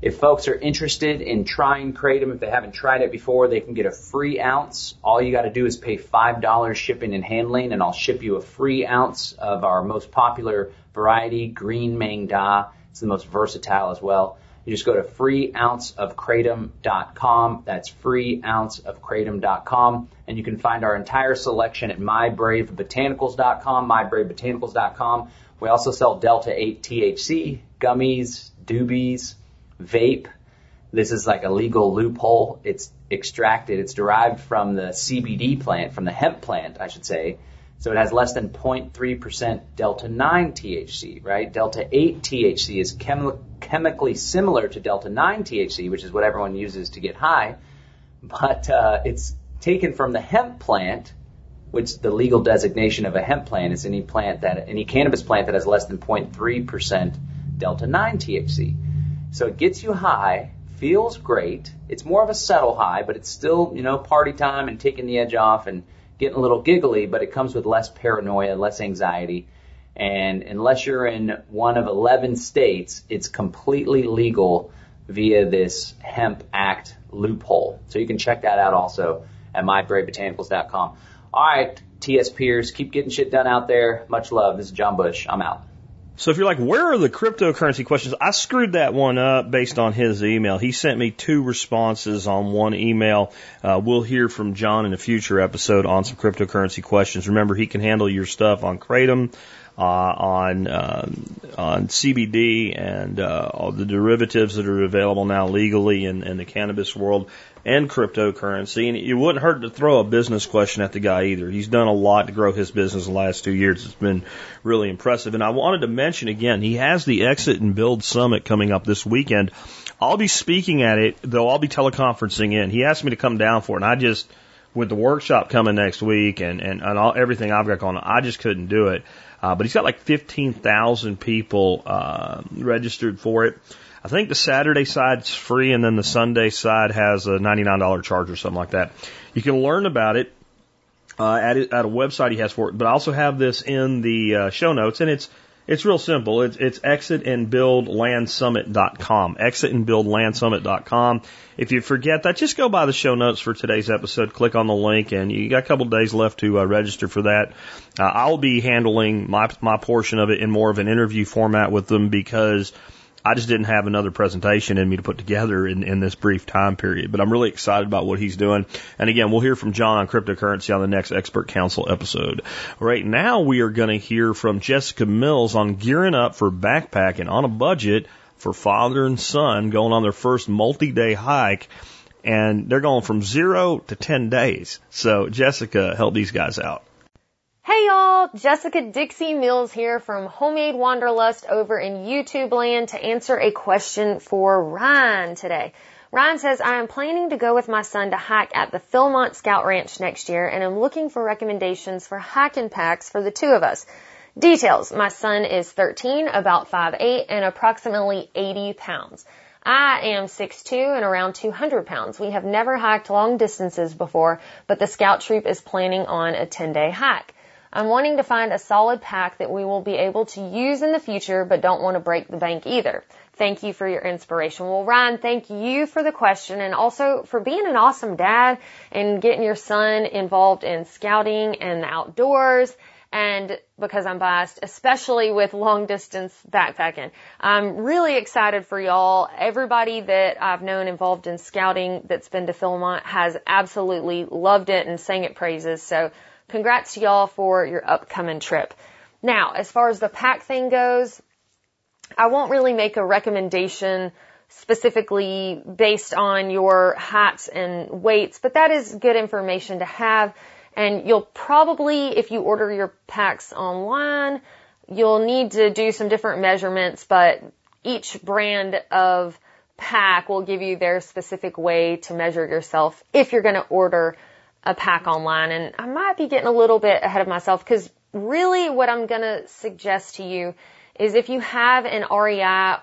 If folks are interested in trying Kratom, if they haven't tried it before, they can get a free ounce. All you got to do is pay $5 shipping and handling, and I'll ship you a free ounce of our most popular variety, Green Maeng Da. It's the most versatile as well. You just go to freeounceofkratom.com. That's freeounceofkratom.com. And you can find our entire selection at mybravebotanicals.com, mybravebotanicals.com. We also sell Delta 8 THC, gummies, doobies, vape. This is like a legal loophole. It's extracted, it's derived from the CBD plant, from the hemp plant, I should say. So it has less than 0.3% delta 9 THC, right? Delta 8 THC is chemi- chemically similar to delta 9 THC, which is what everyone uses to get high, but uh, it's taken from the hemp plant, which the legal designation of a hemp plant is any plant that any cannabis plant that has less than 0.3% delta 9 THC. So it gets you high, feels great. It's more of a subtle high, but it's still, you know, party time and taking the edge off and getting a little giggly, but it comes with less paranoia, less anxiety. And unless you're in one of 11 states, it's completely legal via this Hemp Act loophole. So you can check that out also at mybravebotanicals.com. All right, TSPers, keep getting shit done out there. Much love. This is John Bush. I'm out.
So if you're like, where are the cryptocurrency questions? I screwed that one up based on his email. He sent me two responses on one email. Uh, we'll hear from John in a future episode on some cryptocurrency questions. Remember, he can handle your stuff on Kratom, uh, on um, on CBD, and uh, all the derivatives that are available now legally in, in the cannabis world and cryptocurrency. And it wouldn't hurt to throw a business question at the guy either. He's done a lot to grow his business in the last two years. It's been really impressive. And I wanted to mention again, he has the Exit and Build Summit coming up this weekend. I'll be speaking at it, though I'll be teleconferencing in. He asked me to come down for it, and I just, with the workshop coming next week and, and, and all, everything I've got going on, I just couldn't do it. Uh, but he's got like 15,000 people uh, registered for it. I think the Saturday side's free, and then the Sunday side has a $99 charge or something like that. You can learn about it uh, at, at a website he has for it, but I also have this in the uh, show notes, and it's it's real simple. It's, it's exitandbuildlandsummit.com. Exitandbuildlandsummit.com. If you forget that, just go by the show notes for today's episode, click on the link, and you got a couple days left to uh, register for that. Uh, I'll be handling my my portion of it in more of an interview format with them because I just didn't have another presentation in me to put together in, in this brief time period. But I'm really excited about what he's doing. And again, we'll hear from John on cryptocurrency on the next Expert Council episode. Right now, we are going to hear from Jessica Mills on gearing up for backpacking on a budget for father and son going on their first multi-day hike. And they're going from zero to 10 days. So Jessica help these guys out.
Hey y'all, Jessica Dixie Mills here from Homemade Wanderlust over in YouTube land to answer a question for Ryan today. Ryan says, I am planning to go with my son to hike at the Philmont Scout Ranch next year and I'm looking for recommendations for hiking packs for the two of us. Details. My son is 13, about 5'8 and approximately 80 pounds. I am 6'2 and around 200 pounds. We have never hiked long distances before, but the scout troop is planning on a 10 day hike. I'm wanting to find a solid pack that we will be able to use in the future, but don't want to break the bank either. Thank you for your inspiration. Well, Ryan, thank you for the question and also for being an awesome dad and getting your son involved in scouting and the outdoors. And because I'm biased, especially with long distance backpacking. I'm really excited for y'all. Everybody that I've known involved in scouting that's been to Philmont has absolutely loved it and sang it praises. So Congrats to y'all for your upcoming trip. Now, as far as the pack thing goes, I won't really make a recommendation specifically based on your hats and weights, but that is good information to have. And you'll probably, if you order your packs online, you'll need to do some different measurements, but each brand of pack will give you their specific way to measure yourself if you're going to order a pack online and I might be getting a little bit ahead of myself because really what I'm going to suggest to you is if you have an REI,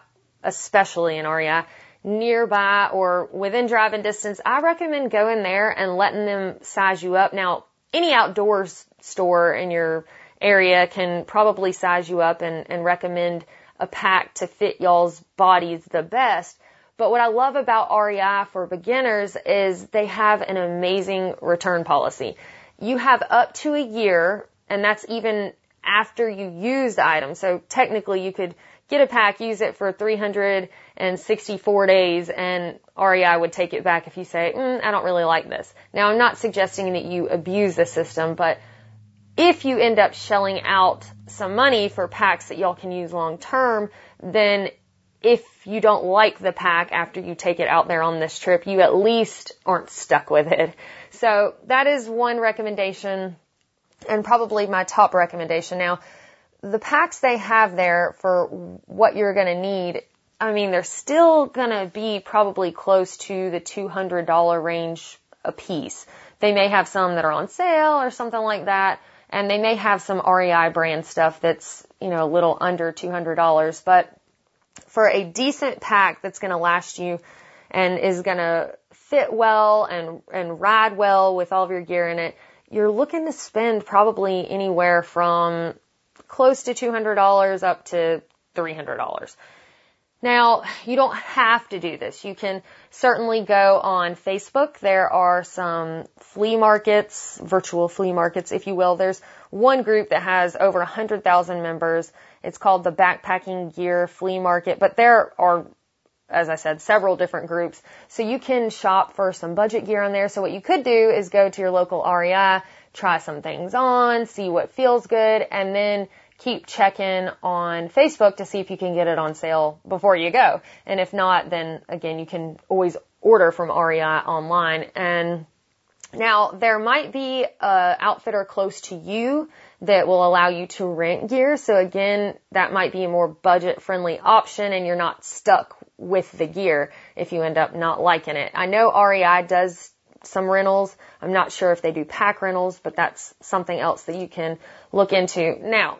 especially an REI, nearby or within driving distance, I recommend going there and letting them size you up. Now, any outdoors store in your area can probably size you up and, and recommend a pack to fit y'all's bodies the best. But what I love about REI for beginners is they have an amazing return policy. You have up to a year, and that's even after you use the item. So technically you could get a pack, use it for 364 days, and REI would take it back if you say, mm, I don't really like this. Now I'm not suggesting that you abuse the system, but if you end up shelling out some money for packs that y'all can use long term, then if you don't like the pack after you take it out there on this trip, you at least aren't stuck with it. So that is one recommendation and probably my top recommendation. Now, the packs they have there for what you're going to need, I mean, they're still going to be probably close to the $200 range a piece. They may have some that are on sale or something like that, and they may have some REI brand stuff that's, you know, a little under $200, but for a decent pack that's going to last you and is going to fit well and, and ride well with all of your gear in it, you're looking to spend probably anywhere from close to $200 up to $300. Now, you don't have to do this. You can certainly go on Facebook. There are some flea markets, virtual flea markets, if you will. There's one group that has over 100,000 members. It's called the Backpacking Gear Flea Market, but there are as I said, several different groups. So you can shop for some budget gear on there. So what you could do is go to your local REI, try some things on, see what feels good, and then keep checking on Facebook to see if you can get it on sale before you go. And if not, then again, you can always order from REI online. And now there might be a outfitter close to you that will allow you to rent gear. So again, that might be a more budget friendly option and you're not stuck with the gear if you end up not liking it. I know REI does some rentals. I'm not sure if they do pack rentals, but that's something else that you can look into. Now,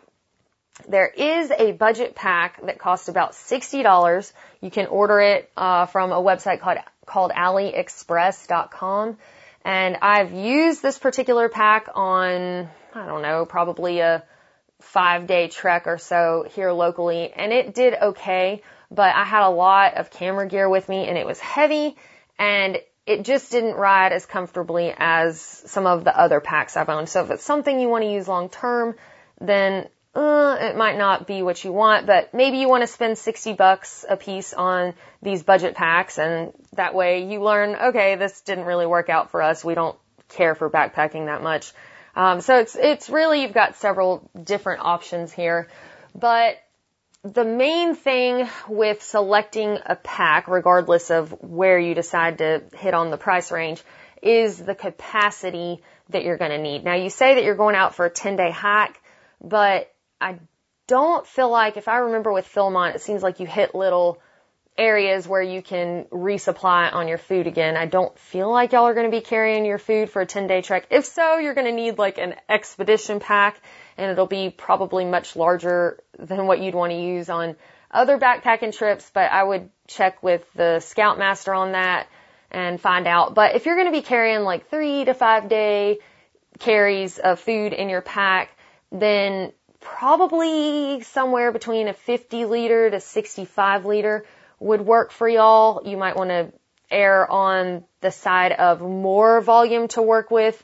there is a budget pack that costs about $60. You can order it uh, from a website called called AliExpress.com. And I've used this particular pack on, I don't know, probably a five day trek or so here locally and it did okay, but I had a lot of camera gear with me and it was heavy and it just didn't ride as comfortably as some of the other packs I've owned. So if it's something you want to use long term, then uh, it might not be what you want, but maybe you want to spend 60 bucks a piece on these budget packs and that way you learn, okay, this didn't really work out for us. We don't care for backpacking that much. Um, so it's, it's really, you've got several different options here, but the main thing with selecting a pack, regardless of where you decide to hit on the price range, is the capacity that you're going to need. Now you say that you're going out for a 10 day hike, but I don't feel like, if I remember with Philmont, it seems like you hit little areas where you can resupply on your food again. I don't feel like y'all are going to be carrying your food for a 10 day trek. If so, you're going to need like an expedition pack and it'll be probably much larger than what you'd want to use on other backpacking trips, but I would check with the Scoutmaster on that and find out. But if you're going to be carrying like three to five day carries of food in your pack, then probably somewhere between a 50 liter to 65 liter would work for y'all. You might want to err on the side of more volume to work with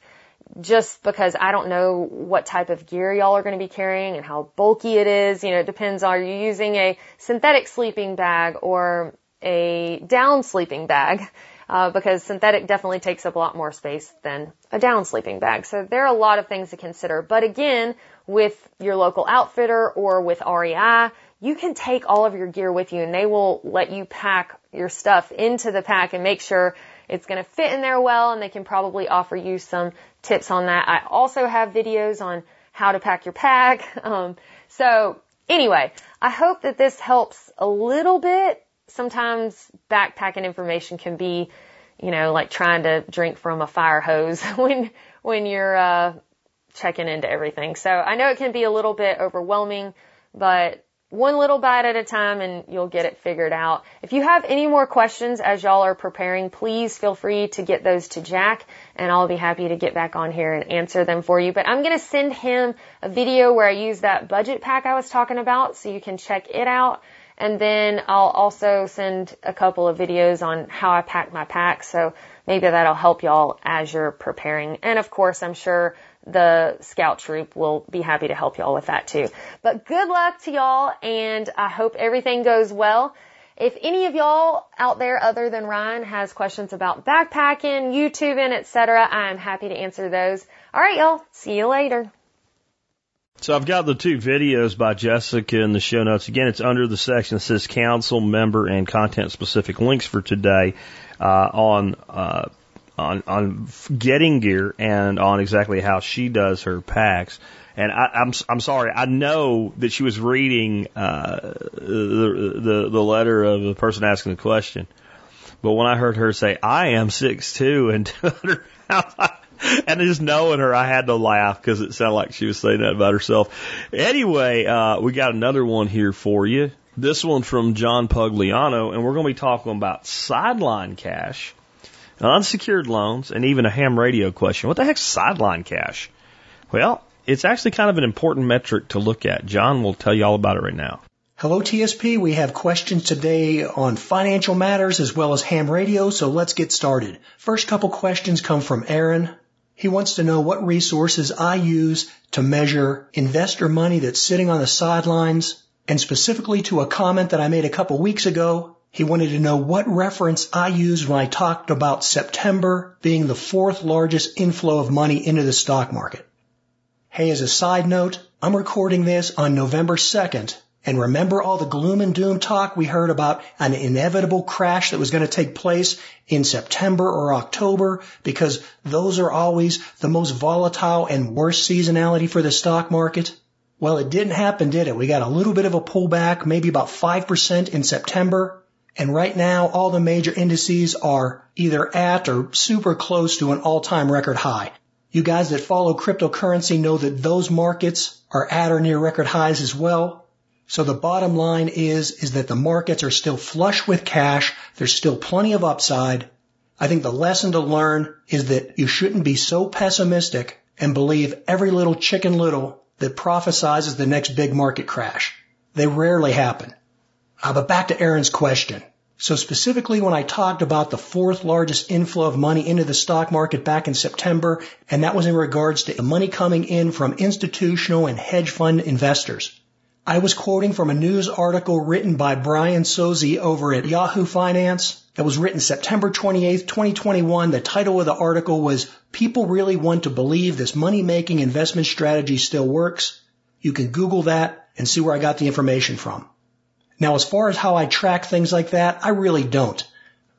just because I don't know what type of gear y'all are going to be carrying and how bulky it is. You know, it depends. Are you using a synthetic sleeping bag or a down sleeping bag? Uh, because synthetic definitely takes up a lot more space than a down sleeping bag. So there are a lot of things to consider. But again, with your local outfitter or with REI, you can take all of your gear with you and they will let you pack your stuff into the pack and make sure it's going to fit in there well and they can probably offer you some tips on that. I also have videos on how to pack your pack. Um, so anyway, I hope that this helps a little bit. Sometimes backpacking information can be, you know, like trying to drink from a fire hose when, when you're, uh, checking into everything. So I know it can be a little bit overwhelming, but one little bite at a time and you'll get it figured out. If you have any more questions as y'all are preparing, please feel free to get those to Jack and I'll be happy to get back on here and answer them for you. But I'm going to send him a video where I use that budget pack I was talking about so you can check it out. And then I'll also send a couple of videos on how I pack my pack. So maybe that'll help y'all as you're preparing. And of course, I'm sure the scout troop will be happy to help y'all with that too. But good luck to y'all and I hope everything goes well. If any of y'all out there other than Ryan has questions about backpacking, YouTubing, etc., I am happy to answer those. All right, y'all. See you later.
So I've got the two videos by Jessica in the show notes. Again, it's under the section that says council member and content specific links for today uh, on uh, on on getting gear and on exactly how she does her packs. And I, I'm I'm sorry, I know that she was reading uh, the, the the letter of the person asking the question, but when I heard her say, "I am six two and 200 pounds," and just knowing her, I had to laugh because it sounded like she was saying that about herself. Anyway, uh, we got another one here for you. This one from John Pugliano, and we're going to be talking about sideline cash unsecured loans, and even a ham radio question. What the heck's sideline cash? Well, it's actually kind of an important metric to look at. John will tell you all about it right now.
Hello TSP, we have questions today on financial matters as well as ham radio, so let's get started. First couple questions come from Aaron. He wants to know what resources I use to measure investor money that's sitting on the sidelines, and specifically to a comment that I made a couple weeks ago he wanted to know what reference I used when I talked about September being the fourth largest inflow of money into the stock market. Hey, as a side note, I'm recording this on November 2nd, and remember all the gloom and doom talk we heard about an inevitable crash that was going to take place in September or October because those are always the most volatile and worst seasonality for the stock market? Well, it didn't happen, did it? We got a little bit of a pullback, maybe about 5% in September, and right now, all the major indices are either at or super close to an all-time record high. You guys that follow cryptocurrency know that those markets are at or near record highs as well. So the bottom line is, is that the markets are still flush with cash. There's still plenty of upside. I think the lesson to learn is that you shouldn't be so pessimistic and believe every little chicken little that prophesizes the next big market crash. They rarely happen. Uh, but back to Aaron's question. So specifically when I talked about the fourth largest inflow of money into the stock market back in September, and that was in regards to the money coming in from institutional and hedge fund investors. I was quoting from a news article written by Brian Sozzi over at Yahoo Finance that was written September 28th, 2021. The title of the article was People Really Want to Believe This Money Making Investment Strategy Still Works. You can Google that and see where I got the information from. Now, as far as how I track things like that, I really don't.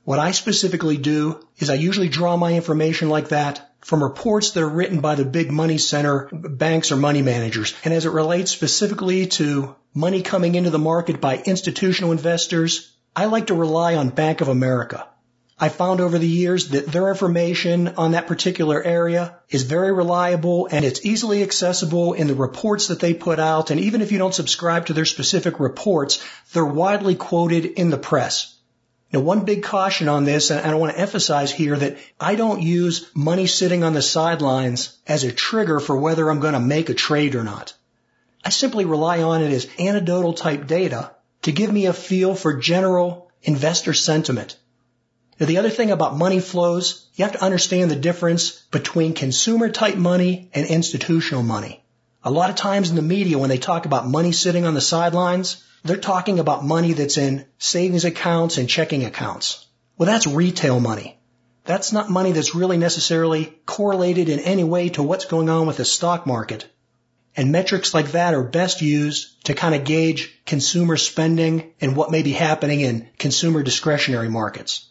What I specifically do is I usually draw my information like that from reports that are written by the big money center banks or money managers. And as it relates specifically to money coming into the market by institutional investors, I like to rely on Bank of America. I found over the years that their information on that particular area is very reliable and it's easily accessible in the reports that they put out. And even if you don't subscribe to their specific reports, they're widely quoted in the press. Now, one big caution on this, and I want to emphasize here that I don't use money sitting on the sidelines as a trigger for whether I'm going to make a trade or not. I simply rely on it as anecdotal type data to give me a feel for general investor sentiment. The other thing about money flows, you have to understand the difference between consumer type money and institutional money. A lot of times in the media, when they talk about money sitting on the sidelines, they're talking about money that's in savings accounts and checking accounts. Well, that's retail money. That's not money that's really necessarily correlated in any way to what's going on with the stock market. And metrics like that are best used to kind of gauge consumer spending and what may be happening in consumer discretionary markets.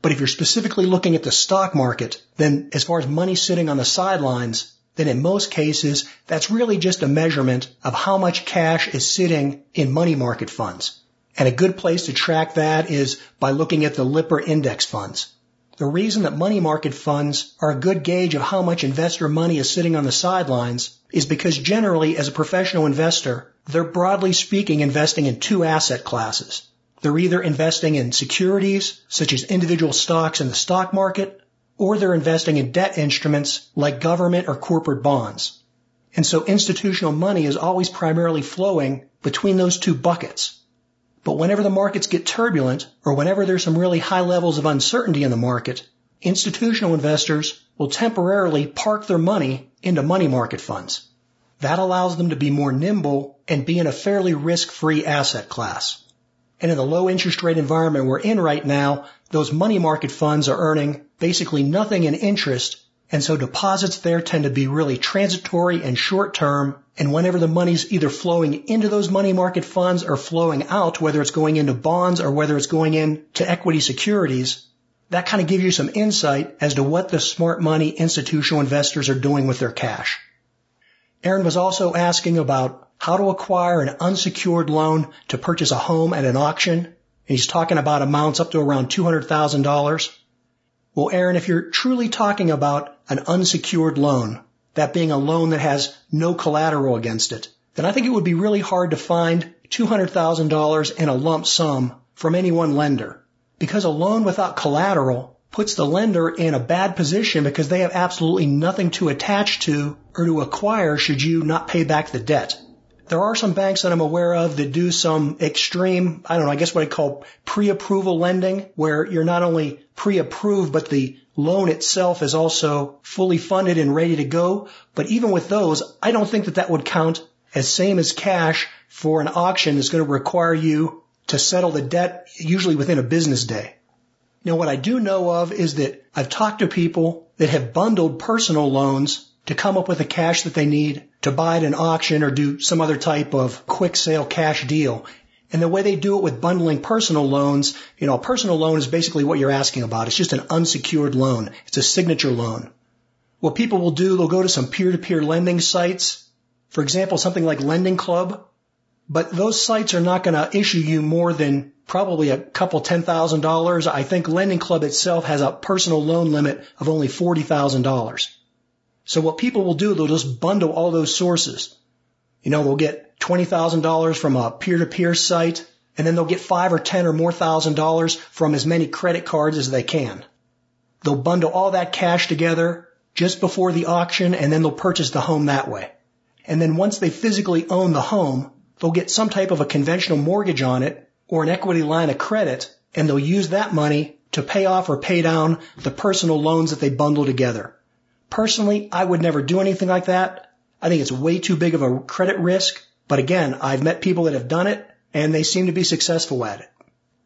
But if you're specifically looking at the stock market, then as far as money sitting on the sidelines, then in most cases, that's really just a measurement of how much cash is sitting in money market funds. And a good place to track that is by looking at the Lipper index funds. The reason that money market funds are a good gauge of how much investor money is sitting on the sidelines is because generally as a professional investor, they're broadly speaking investing in two asset classes. They're either investing in securities, such as individual stocks in the stock market, or they're investing in debt instruments like government or corporate bonds. And so institutional money is always primarily flowing between those two buckets. But whenever the markets get turbulent or whenever there's some really high levels of uncertainty in the market, institutional investors will temporarily park their money into money market funds. That allows them to be more nimble and be in a fairly risk-free asset class. And in the low interest rate environment we're in right now, those money market funds are earning basically nothing in interest and so deposits there tend to be really transitory and short term. And whenever the money's either flowing into those money market funds or flowing out, whether it's going into bonds or whether it's going into equity securities, that kind of gives you some insight as to what the smart money institutional investors are doing with their cash. Aaron was also asking about how to acquire an unsecured loan to purchase a home at an auction. And he's talking about amounts up to around $200,000. Well, Aaron, if you're truly talking about an unsecured loan, that being a loan that has no collateral against it, then I think it would be really hard to find $200,000 in a lump sum from any one lender. Because a loan without collateral puts the lender in a bad position because they have absolutely nothing to attach to or to acquire should you not pay back the debt. There are some banks that I'm aware of that do some extreme, I don't know, I guess what I call pre-approval lending, where you're not only pre-approved, but the loan itself is also fully funded and ready to go. But even with those, I don't think that that would count as same as cash for an auction that's going to require you to settle the debt usually within a business day. Now what I do know of is that I've talked to people that have bundled personal loans to come up with the cash that they need to buy at an auction or do some other type of quick sale cash deal. And the way they do it with bundling personal loans, you know, a personal loan is basically what you're asking about. It's just an unsecured loan. It's a signature loan. What people will do, they'll go to some peer-to-peer lending sites. For example, something like Lending Club. But those sites are not going to issue you more than probably a couple ten thousand dollars. I think Lending Club itself has a personal loan limit of only forty thousand dollars. So what people will do, they'll just bundle all those sources. You know, they'll get $20,000 from a peer-to-peer site, and then they'll get five or ten or more thousand dollars from as many credit cards as they can. They'll bundle all that cash together just before the auction, and then they'll purchase the home that way. And then once they physically own the home, they'll get some type of a conventional mortgage on it or an equity line of credit, and they'll use that money to pay off or pay down the personal loans that they bundle together. Personally, I would never do anything like that. I think it's way too big of a credit risk. But again, I've met people that have done it and they seem to be successful at it.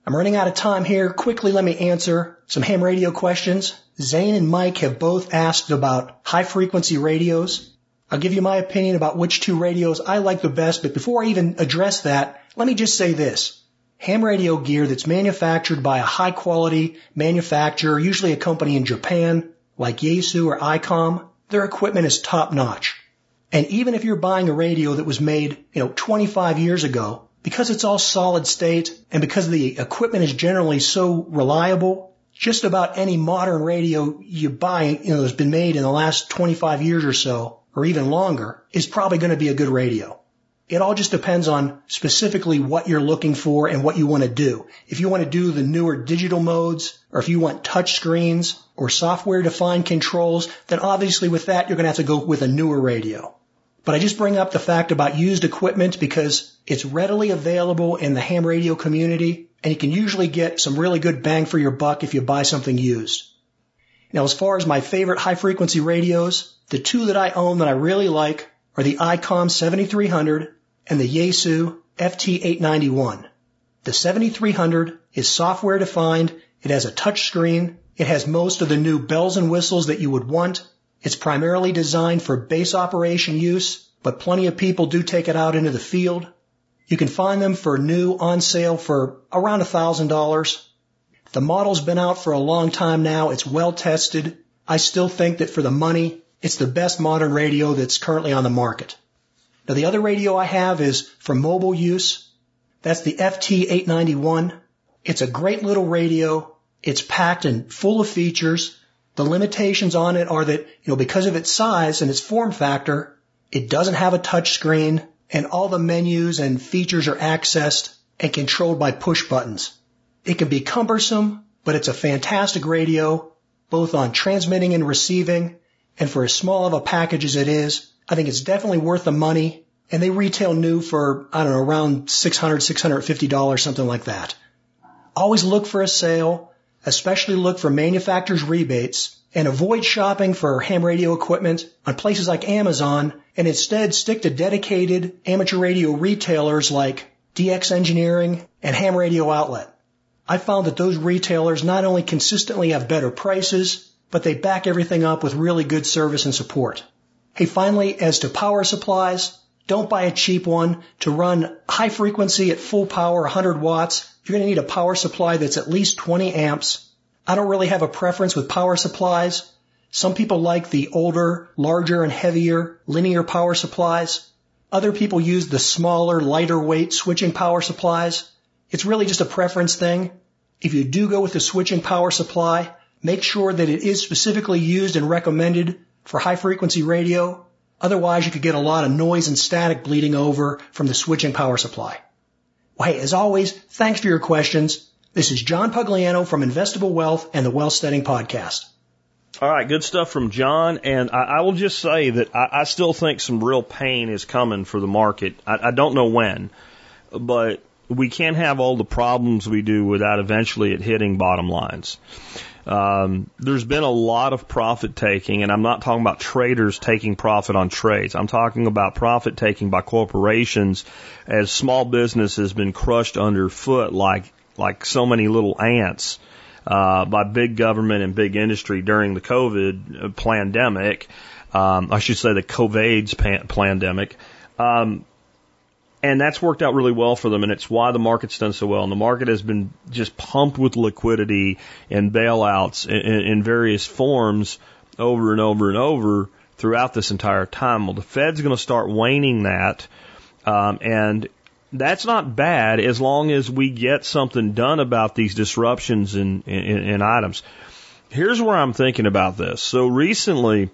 I'm running out of time here. Quickly, let me answer some ham radio questions. Zane and Mike have both asked about high frequency radios. I'll give you my opinion about which two radios I like the best, but before I even address that, let me just say this. Ham radio gear that's manufactured by a high quality manufacturer, usually a company in Japan, like Yaesu or ICOM, their equipment is top notch. And even if you're buying a radio that was made, you know, 25 years ago, because it's all solid state and because the equipment is generally so reliable, just about any modern radio you buy, you know, that's been made in the last 25 years or so, or even longer, is probably going to be a good radio. It all just depends on specifically what you're looking for and what you want to do. If you want to do the newer digital modes, or if you want touch screens or software defined controls, then obviously with that you're going to have to go with a newer radio. But I just bring up the fact about used equipment because it's readily available in the ham radio community and you can usually get some really good bang for your buck if you buy something used. Now as far as my favorite high frequency radios, the two that I own that I really like are the ICOM 7300 and the Yaesu FT891. The 7300 is software defined, it has a touch screen, it has most of the new bells and whistles that you would want. It's primarily designed for base operation use, but plenty of people do take it out into the field. You can find them for new on sale for around $1,000. The model's been out for a long time now. It's well tested. I still think that for the money, it's the best modern radio that's currently on the market. Now the other radio I have is for mobile use. That's the FT891. It's a great little radio. It's packed and full of features. The limitations on it are that, you know, because of its size and its form factor, it doesn't have a touch screen and all the menus and features are accessed and controlled by push buttons. It can be cumbersome, but it's a fantastic radio, both on transmitting and receiving. And for as small of a package as it is, I think it's definitely worth the money. And they retail new for, I don't know, around $600, $650, something like that. Always look for a sale, especially look for manufacturer's rebates and avoid shopping for ham radio equipment on places like Amazon and instead stick to dedicated amateur radio retailers like DX Engineering and Ham Radio Outlet. I found that those retailers not only consistently have better prices, but they back everything up with really good service and support. Hey, finally, as to power supplies, don't buy a cheap one. To run high frequency at full power, 100 watts, you're going to need a power supply that's at least 20 amps. I don't really have a preference with power supplies. Some people like the older, larger, and heavier linear power supplies. Other people use the smaller, lighter weight switching power supplies. It's really just a preference thing. If you do go with the switching power supply, make sure that it is specifically used and recommended for high frequency radio. Otherwise, you could get a lot of noise and static bleeding over from the switching power supply. Well, hey, as always, thanks for your questions. This is John Pugliano from Investable Wealth and the Wealth Studying Podcast.
All right, good stuff from John. And I, I will just say that I, I still think some real pain is coming for the market. I, I don't know when, but we can't have all the problems we do without eventually it hitting bottom lines. Um, there's been a lot of profit taking, and I'm not talking about traders taking profit on trades. I'm talking about profit taking by corporations as small business has been crushed underfoot like like so many little ants uh, by big government and big industry during the COVID pandemic. Um, I should say the COVID's pandemic. Um, and that's worked out really well for them, and it's why the market's done so well. And the market has been just pumped with liquidity and bailouts in, in various forms over and over and over throughout this entire time. Well, the Fed's going to start waning that, um, and that's not bad as long as we get something done about these disruptions in, in, in items. Here's where I'm thinking about this. So recently,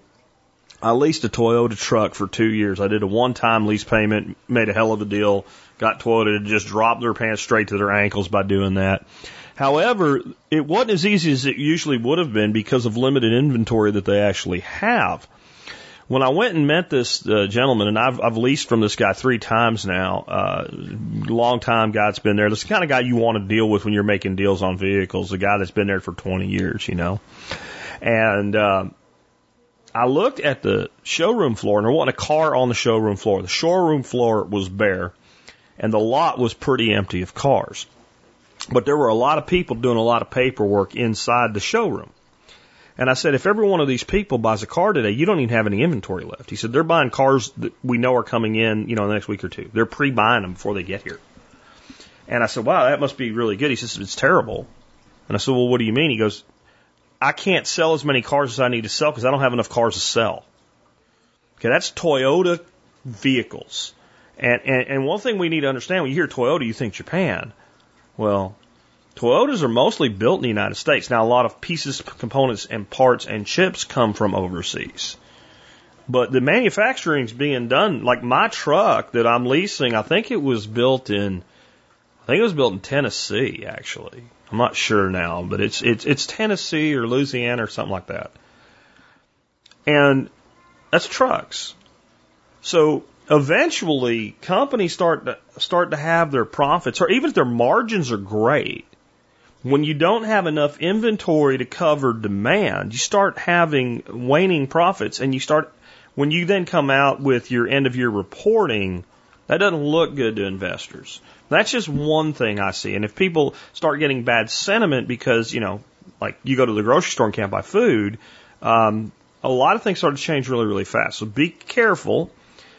I leased a Toyota truck for two years. I did a one time lease payment, made a hell of a deal, got Toyota to just drop their pants straight to their ankles by doing that. However, it wasn't as easy as it usually would have been because of limited inventory that they actually have. When I went and met this uh, gentleman, and I've, I've leased from this guy three times now, uh, long time guy that's been there. This is the kind of guy you want to deal with when you're making deals on vehicles, the guy that's been there for 20 years, you know. And, uh, I looked at the showroom floor and there wasn't a car on the showroom floor. The showroom floor was bare and the lot was pretty empty of cars. But there were a lot of people doing a lot of paperwork inside the showroom. And I said, if every one of these people buys a car today, you don't even have any inventory left. He said, they're buying cars that we know are coming in, you know, in the next week or two. They're pre-buying them before they get here. And I said, wow, that must be really good. He says, it's terrible. And I said, well, what do you mean? He goes, I can't sell as many cars as I need to sell because I don't have enough cars to sell. Okay, that's Toyota vehicles. And, and, and one thing we need to understand when you hear Toyota, you think Japan. Well, Toyotas are mostly built in the United States. Now, a lot of pieces, components, and parts and chips come from overseas. But the manufacturing's being done, like my truck that I'm leasing, I think it was built in, I think it was built in Tennessee, actually. I'm not sure now, but it's it's it's Tennessee or Louisiana or something like that. And that's trucks. So eventually companies start to start to have their profits or even if their margins are great, when you don't have enough inventory to cover demand, you start having waning profits and you start when you then come out with your end of year reporting, that doesn't look good to investors. That's just one thing I see. And if people start getting bad sentiment because, you know, like you go to the grocery store and can't buy food, um, a lot of things start to change really, really fast. So be careful.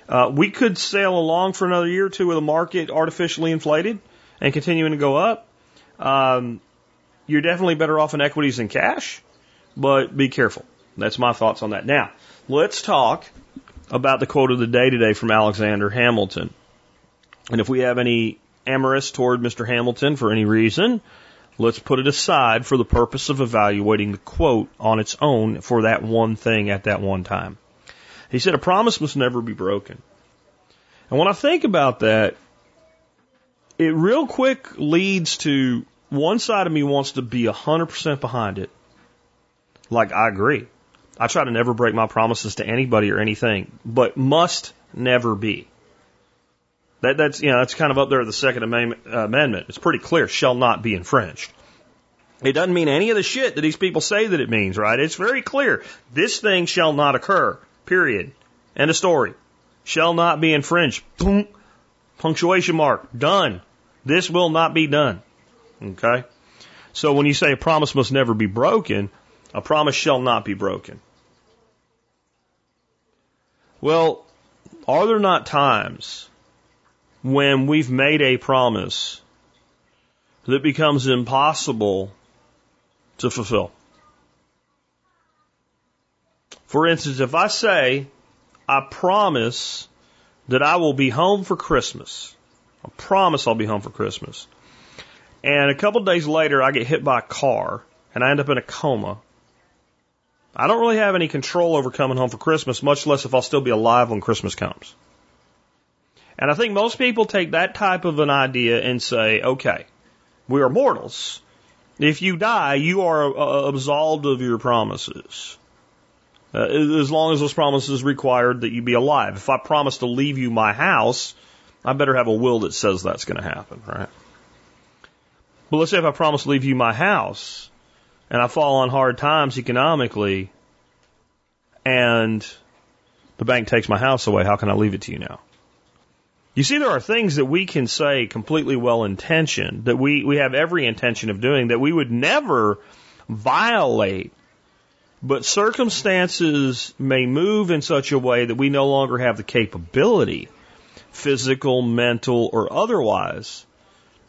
Uh, we could sail along for another year or two with a market artificially inflated and continuing to go up. Um, you're definitely better off in equities than cash, but be careful. That's my thoughts on that. Now, let's talk about the quote of the day today from Alexander Hamilton. And if we have any amorous toward Mr. Hamilton for any reason, Let's put it aside for the purpose of evaluating the quote on its own for that one thing at that one time. He said, a promise must never be broken. And when I think about that, it real quick leads to one side of me wants to be 100% behind it. Like, I agree. I try to never break my promises to anybody or anything, but must never be. That, that's, you know, that's kind of up there at the Second Amendment. Uh, Amendment. It's pretty clear, shall not be infringed. It doesn't mean any of the shit that these people say that it means, right? It's very clear. This thing shall not occur. Period. End of story. Shall not be infringed. Boom. Punctuation mark. Done. This will not be done. Okay? So when you say a promise must never be broken, a promise shall not be broken. Well, are there not times when we've made a promise that becomes impossible to fulfill? For instance, if I say, I promise that I will be home for Christmas, I promise I'll be home for Christmas. And a couple days later, I get hit by a car and I end up in a coma. I don't really have any control over coming home for Christmas, much less if I'll still be alive when Christmas comes. And I think most people take that type of an idea and say, okay, we are mortals. If you die, you are uh, absolved of your promises. Uh, as long as those promises required that you be alive. If I promise to leave you my house, I better have a will that says that's going to happen, right? But let's say if I promise to leave you my house and I fall on hard times economically and the bank takes my house away, how can I leave it to you now? You see, there are things that we can say completely well intentioned, that we, we have every intention of doing, that we would never violate, but circumstances may move in such a way that we no longer have the capability, physical, mental, or otherwise,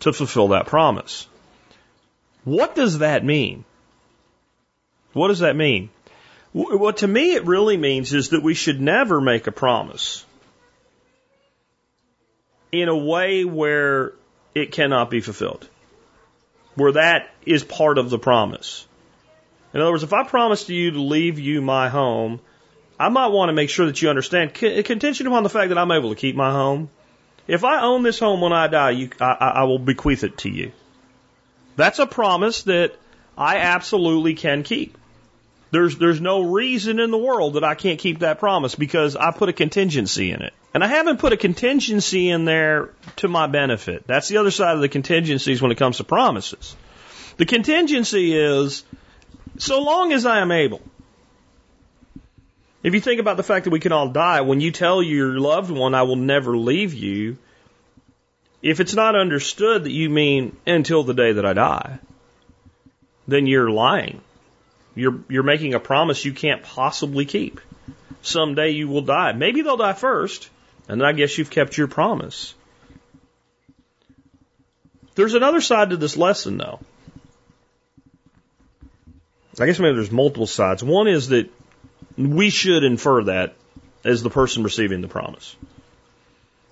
to fulfill that promise. What does that mean? What does that mean? What to me it really means is that we should never make a promise in a way where it cannot be fulfilled. Where that is part of the promise. In other words, if I promise to you to leave you my home, I might want to make sure that you understand, contingent upon the fact that I'm able to keep my home. If I own this home when I die, you, I, I will bequeath it to you. That's a promise that I absolutely can keep. There's, there's no reason in the world that I can't keep that promise because I put a contingency in it. And I haven't put a contingency in there to my benefit. That's the other side of the contingencies when it comes to promises. The contingency is so long as I am able. If you think about the fact that we can all die, when you tell your loved one, I will never leave you, if it's not understood that you mean until the day that I die, then you're lying. You're, you're making a promise you can't possibly keep. Someday you will die. Maybe they'll die first, and I guess you've kept your promise. There's another side to this lesson, though. I guess maybe there's multiple sides. One is that we should infer that as the person receiving the promise.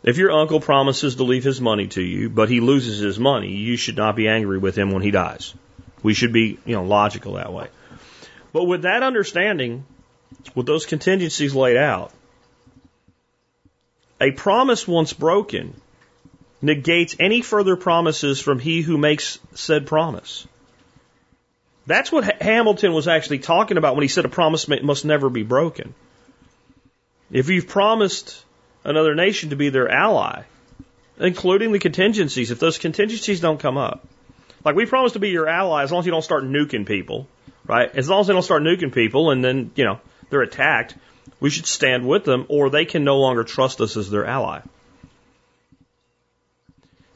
If your uncle promises to leave his money to you, but he loses his money, you should not be angry with him when he dies. We should be, you know, logical that way. But with that understanding, with those contingencies laid out, a promise once broken negates any further promises from he who makes said promise. That's what Hamilton was actually talking about when he said a promise must never be broken. If you've promised another nation to be their ally, including the contingencies, if those contingencies don't come up, like we promise to be your ally as long as you don't start nuking people, right? As long as they don't start nuking people and then, you know, they're attacked, we should stand with them or they can no longer trust us as their ally.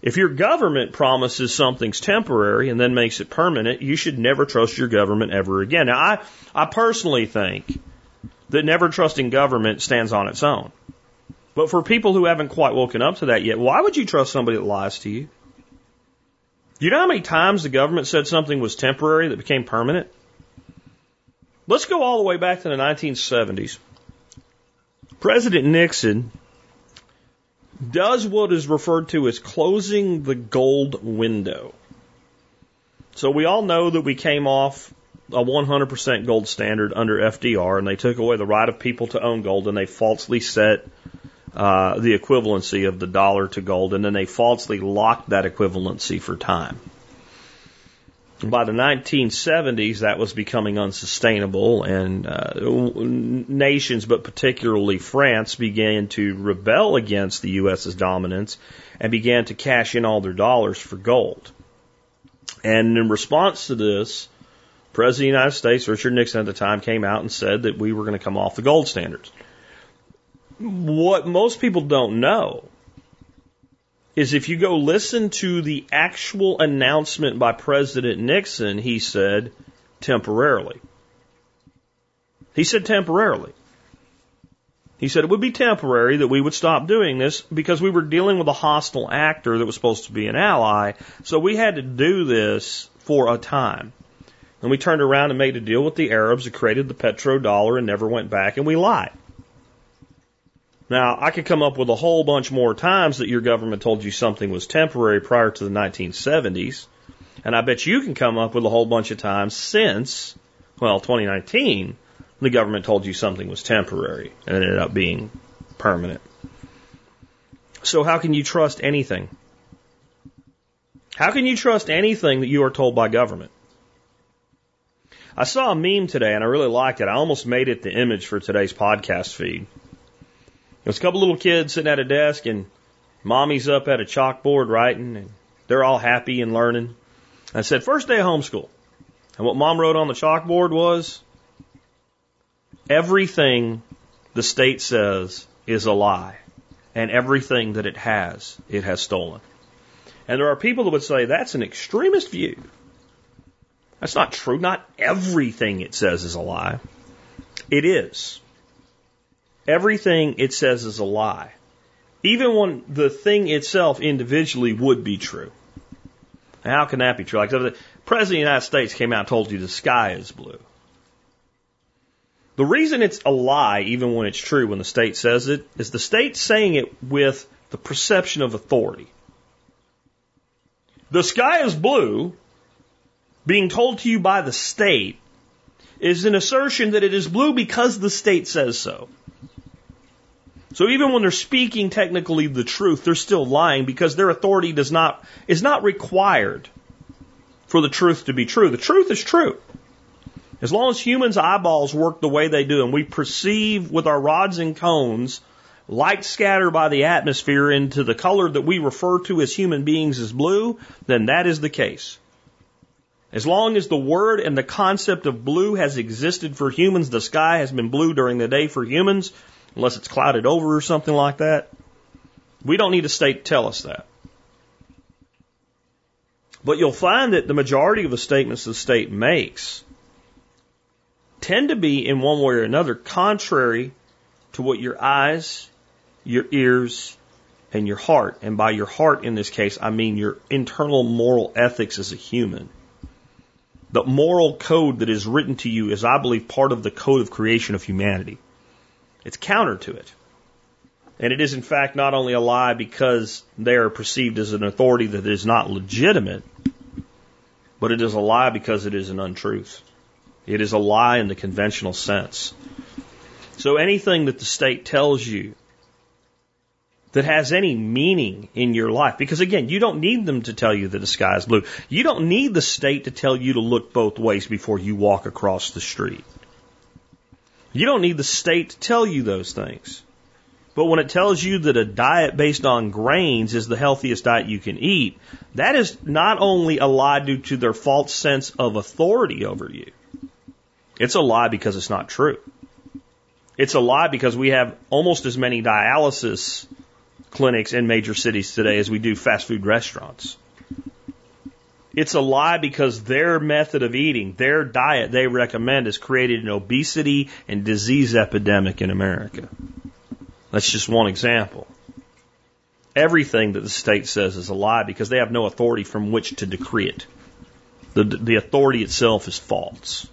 If your government promises something's temporary and then makes it permanent, you should never trust your government ever again. Now, I, I personally think that never trusting government stands on its own. But for people who haven't quite woken up to that yet, why would you trust somebody that lies to you? You know how many times the government said something was temporary that became permanent? Let's go all the way back to the 1970s. President Nixon does what is referred to as closing the gold window. So we all know that we came off a 100% gold standard under FDR, and they took away the right of people to own gold, and they falsely set uh, the equivalency of the dollar to gold, and then they falsely locked that equivalency for time. By the 1970s, that was becoming unsustainable, and uh, nations, but particularly France, began to rebel against the U.S.'s dominance and began to cash in all their dollars for gold. And in response to this, President of the United States, Richard Nixon at the time, came out and said that we were going to come off the gold standards. What most people don't know is if you go listen to the actual announcement by President Nixon, he said temporarily. He said temporarily. He said it would be temporary that we would stop doing this because we were dealing with a hostile actor that was supposed to be an ally. So we had to do this for a time. And we turned around and made a deal with the Arabs that created the petrodollar and never went back and we lied. Now, I could come up with a whole bunch more times that your government told you something was temporary prior to the 1970s. And I bet you can come up with a whole bunch of times since, well, 2019, the government told you something was temporary and ended up being permanent. So how can you trust anything? How can you trust anything that you are told by government? I saw a meme today and I really liked it. I almost made it the image for today's podcast feed. There's a couple little kids sitting at a desk and mommy's up at a chalkboard writing and they're all happy and learning. I said, first day of homeschool. And what mom wrote on the chalkboard was, everything the state says is a lie. And everything that it has, it has stolen. And there are people that would say that's an extremist view. That's not true. Not everything it says is a lie. It is. Everything it says is a lie. Even when the thing itself individually would be true. How can that be true? Like the President of the United States came out and told you the sky is blue. The reason it's a lie, even when it's true when the state says it, is the state saying it with the perception of authority. The sky is blue, being told to you by the state, is an assertion that it is blue because the state says so. So even when they're speaking technically the truth, they're still lying because their authority does not, is not required for the truth to be true. The truth is true. As long as humans' eyeballs work the way they do and we perceive with our rods and cones light scattered by the atmosphere into the color that we refer to as human beings as blue, then that is the case. As long as the word and the concept of blue has existed for humans, the sky has been blue during the day for humans, unless it's clouded over or something like that. We don't need a state to tell us that. But you'll find that the majority of the statements the state makes tend to be, in one way or another, contrary to what your eyes, your ears, and your heart, and by your heart in this case, I mean your internal moral ethics as a human. The moral code that is written to you is, I believe, part of the code of creation of humanity. It's counter to it. And it is, in fact, not only a lie because they are perceived as an authority that is not legitimate, but it is a lie because it is an untruth. It is a lie in the conventional sense. So anything that the state tells you that has any meaning in your life, because again, you don't need them to tell you that the sky is blue. You don't need the state to tell you to look both ways before you walk across the street. You don't need the state to tell you those things. But when it tells you that a diet based on grains is the healthiest diet you can eat, that is not only a lie due to their false sense of authority over you. It's a lie because it's not true. It's a lie because we have almost as many dialysis clinics in major cities today as we do fast food restaurants. It's a lie because their method of eating, their diet they recommend has created an obesity and disease epidemic in America. That's just one example. Everything that the state says is a lie because they have no authority from which to decree it. The, the authority itself is false.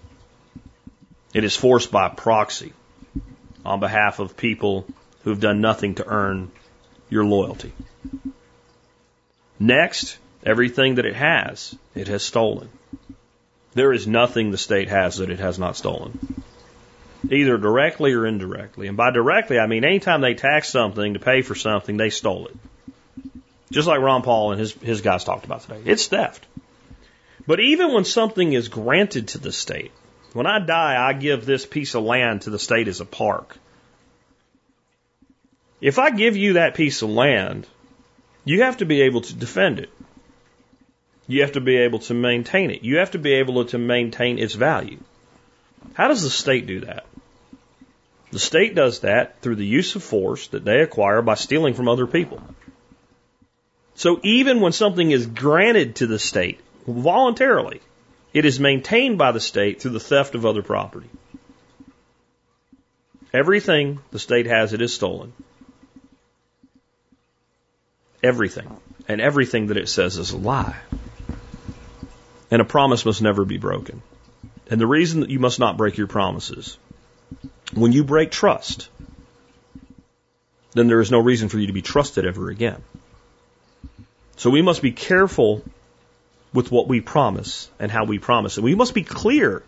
It is forced by proxy on behalf of people who've done nothing to earn your loyalty. Next, Everything that it has, it has stolen. There is nothing the state has that it has not stolen. Either directly or indirectly. And by directly, I mean anytime they tax something to pay for something, they stole it. Just like Ron Paul and his, his guys talked about today. It's theft. But even when something is granted to the state, when I die, I give this piece of land to the state as a park. If I give you that piece of land, you have to be able to defend it. You have to be able to maintain it. You have to be able to maintain its value. How does the state do that? The state does that through the use of force that they acquire by stealing from other people. So even when something is granted to the state voluntarily, it is maintained by the state through the theft of other property. Everything the state has, it is stolen. Everything. And everything that it says is a lie. And a promise must never be broken. And the reason that you must not break your promises, when you break trust, then there is no reason for you to be trusted ever again. So we must be careful with what we promise and how we promise it. We must be clear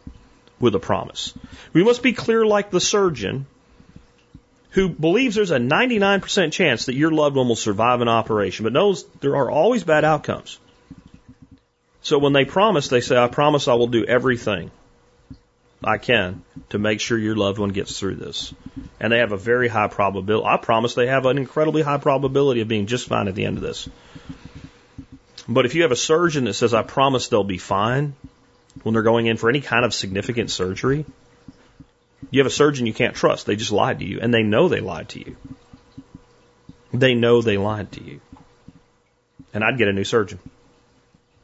with a promise. We must be clear like the surgeon who believes there's a 99% chance that your loved one will survive an operation, but knows there are always bad outcomes. So when they promise, they say, I promise I will do everything I can to make sure your loved one gets through this. And they have a very high probability. I promise they have an incredibly high probability of being just fine at the end of this. But if you have a surgeon that says, I promise they'll be fine when they're going in for any kind of significant surgery, you have a surgeon you can't trust. They just lied to you, and they know they lied to you. They know they lied to you. And I'd get a new surgeon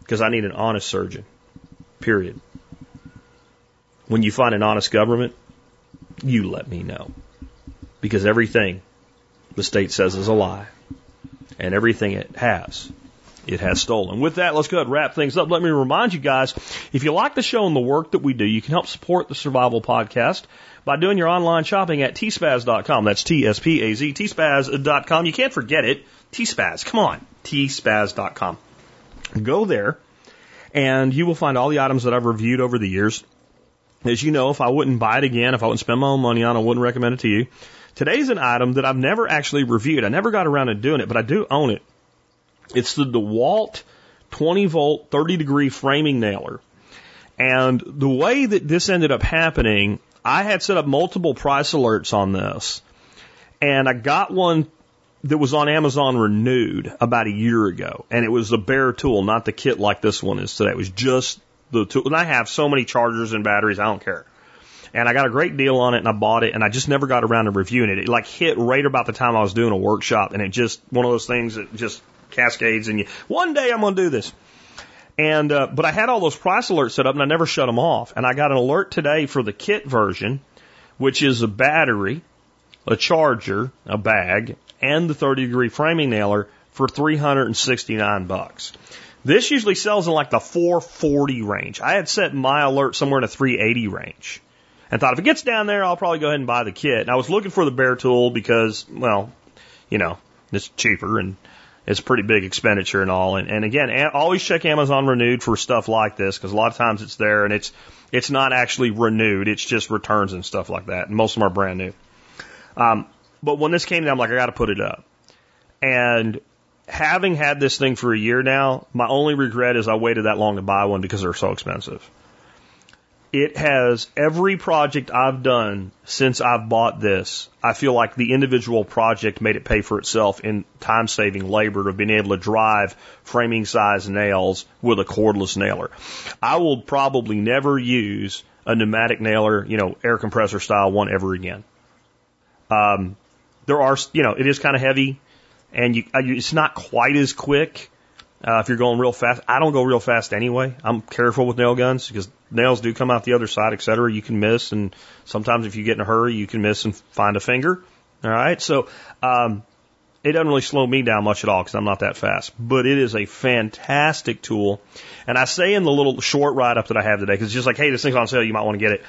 because I need an honest surgeon, period. When you find an honest government, you let me know. Because everything the state says is a lie. And everything it has it has stolen. With that, let's go ahead and wrap things up. Let me remind you guys, if you like the show and the work that we do, you can help support the Survival Podcast by doing your online shopping at tspaz.com. That's T-S-P-A-Z, tspaz.com. You can't forget it. Tspaz, come on, tspaz.com. Go there and you will find all the items that I've reviewed over the years. As you know, if I wouldn't buy it again, if I wouldn't spend my own money on it, I wouldn't recommend it to you. Today's an item that I've never actually reviewed. I never got around to doing it, but I do own it. It's the DeWalt 20 volt 30 degree framing nailer. And the way that this ended up happening, I had set up multiple price alerts on this. And I got one that was on Amazon renewed about a year ago. And it was a bare tool, not the kit like this one is today. It was just the tool. And I have so many chargers and batteries, I don't care. And I got a great deal on it and I bought it and I just never got around to reviewing it. It like hit right about the time I was doing a workshop and it just, one of those things that just cascades and you, one day I'm going to do this. And, uh, but I had all those price alerts set up and I never shut them off. And I got an alert today for the kit version, which is a battery, a charger, a bag, and the 30 degree framing nailer for 369 bucks. This usually sells in like the 440 range. I had set my alert somewhere in the 380 range. And thought if it gets down there, I'll probably go ahead and buy the kit. And I was looking for the bare tool because, well, you know, it's cheaper and it's a pretty big expenditure and all. And, and again, always check Amazon renewed for stuff like this because a lot of times it's there and it's it's not actually renewed. It's just returns and stuff like that. And most of them are brand new. Um, but when this came down, I'm like, I got to put it up. And having had this thing for a year now, my only regret is I waited that long to buy one because they're so expensive it has every project I've done since I've bought this. I feel like the individual project made it pay for itself in time saving labor of being able to drive framing size nails with a cordless nailer. I will probably never use a pneumatic nailer, you know, air compressor style one ever again. Um, there are, you know, it is kind of heavy and you, it's not quite as quick uh, if you're going real fast, I don't go real fast anyway. I'm careful with nail guns because nails do come out the other side, et cetera. You can miss, and sometimes if you get in a hurry, you can miss and find a finger. All right, so um, it doesn't really slow me down much at all because I'm not that fast. But it is a fantastic tool, and I say in the little short write up that I have today because it's just like, hey, this thing's on sale, you might want to get it.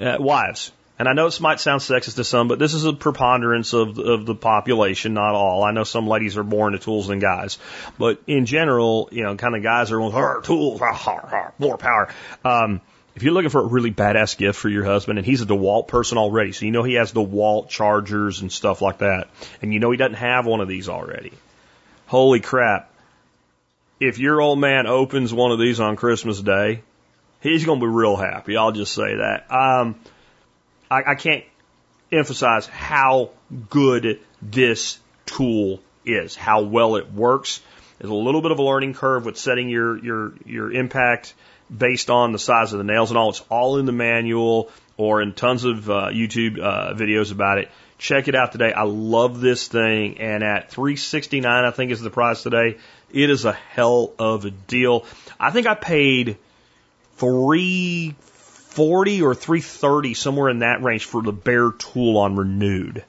Uh, wives, and I know this might sound sexist to some, but this is a preponderance of of the population, not all. I know some ladies are more into tools than guys, but in general, you know, kind of guys are on tools, more power. Um, if you're looking for a really badass gift for your husband, and he's a DeWalt person already, so you know he has DeWalt chargers and stuff like that, and you know he doesn't have one of these already. Holy crap! If your old man opens one of these on Christmas Day, he's going to be real happy. I'll just say that. Um, I, I can't emphasize how good this tool is, how well it works. There's a little bit of a learning curve with setting your your your impact based on the size of the nails and all. It's all in the manual or in tons of uh, YouTube uh, videos about it. Check it out today. I love this thing, and at 369, I think is the price today. It is a hell of a deal. I think I paid 340 or 330 somewhere in that range for the bare tool on renewed.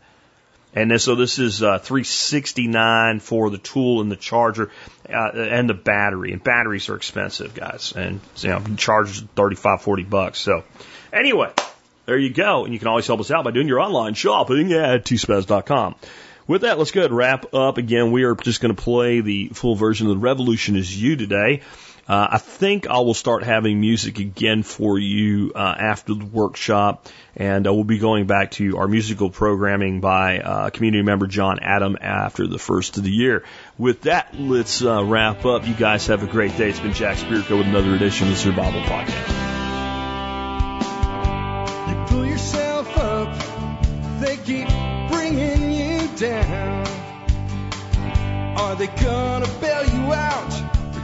And so this is uh, 369 for the tool and the charger uh, and the battery. And batteries are expensive, guys. And you know, chargers 35, 40 bucks. So anyway, there you go. And you can always help us out by doing your online shopping at tspaz.com. With that, let's go ahead and wrap up. Again, we are just going to play the full version of The Revolution is You today. Uh, I think I will start having music again for you uh, after the workshop, and uh, we'll be going back to our musical programming by uh, community member John Adam after the first of the year. With that, let's uh, wrap up. You guys have a great day. It's been Jack Spirko with another edition of the Survival Podcast.
You pull yourself up, they keep bringing you down. Are they gonna bail you out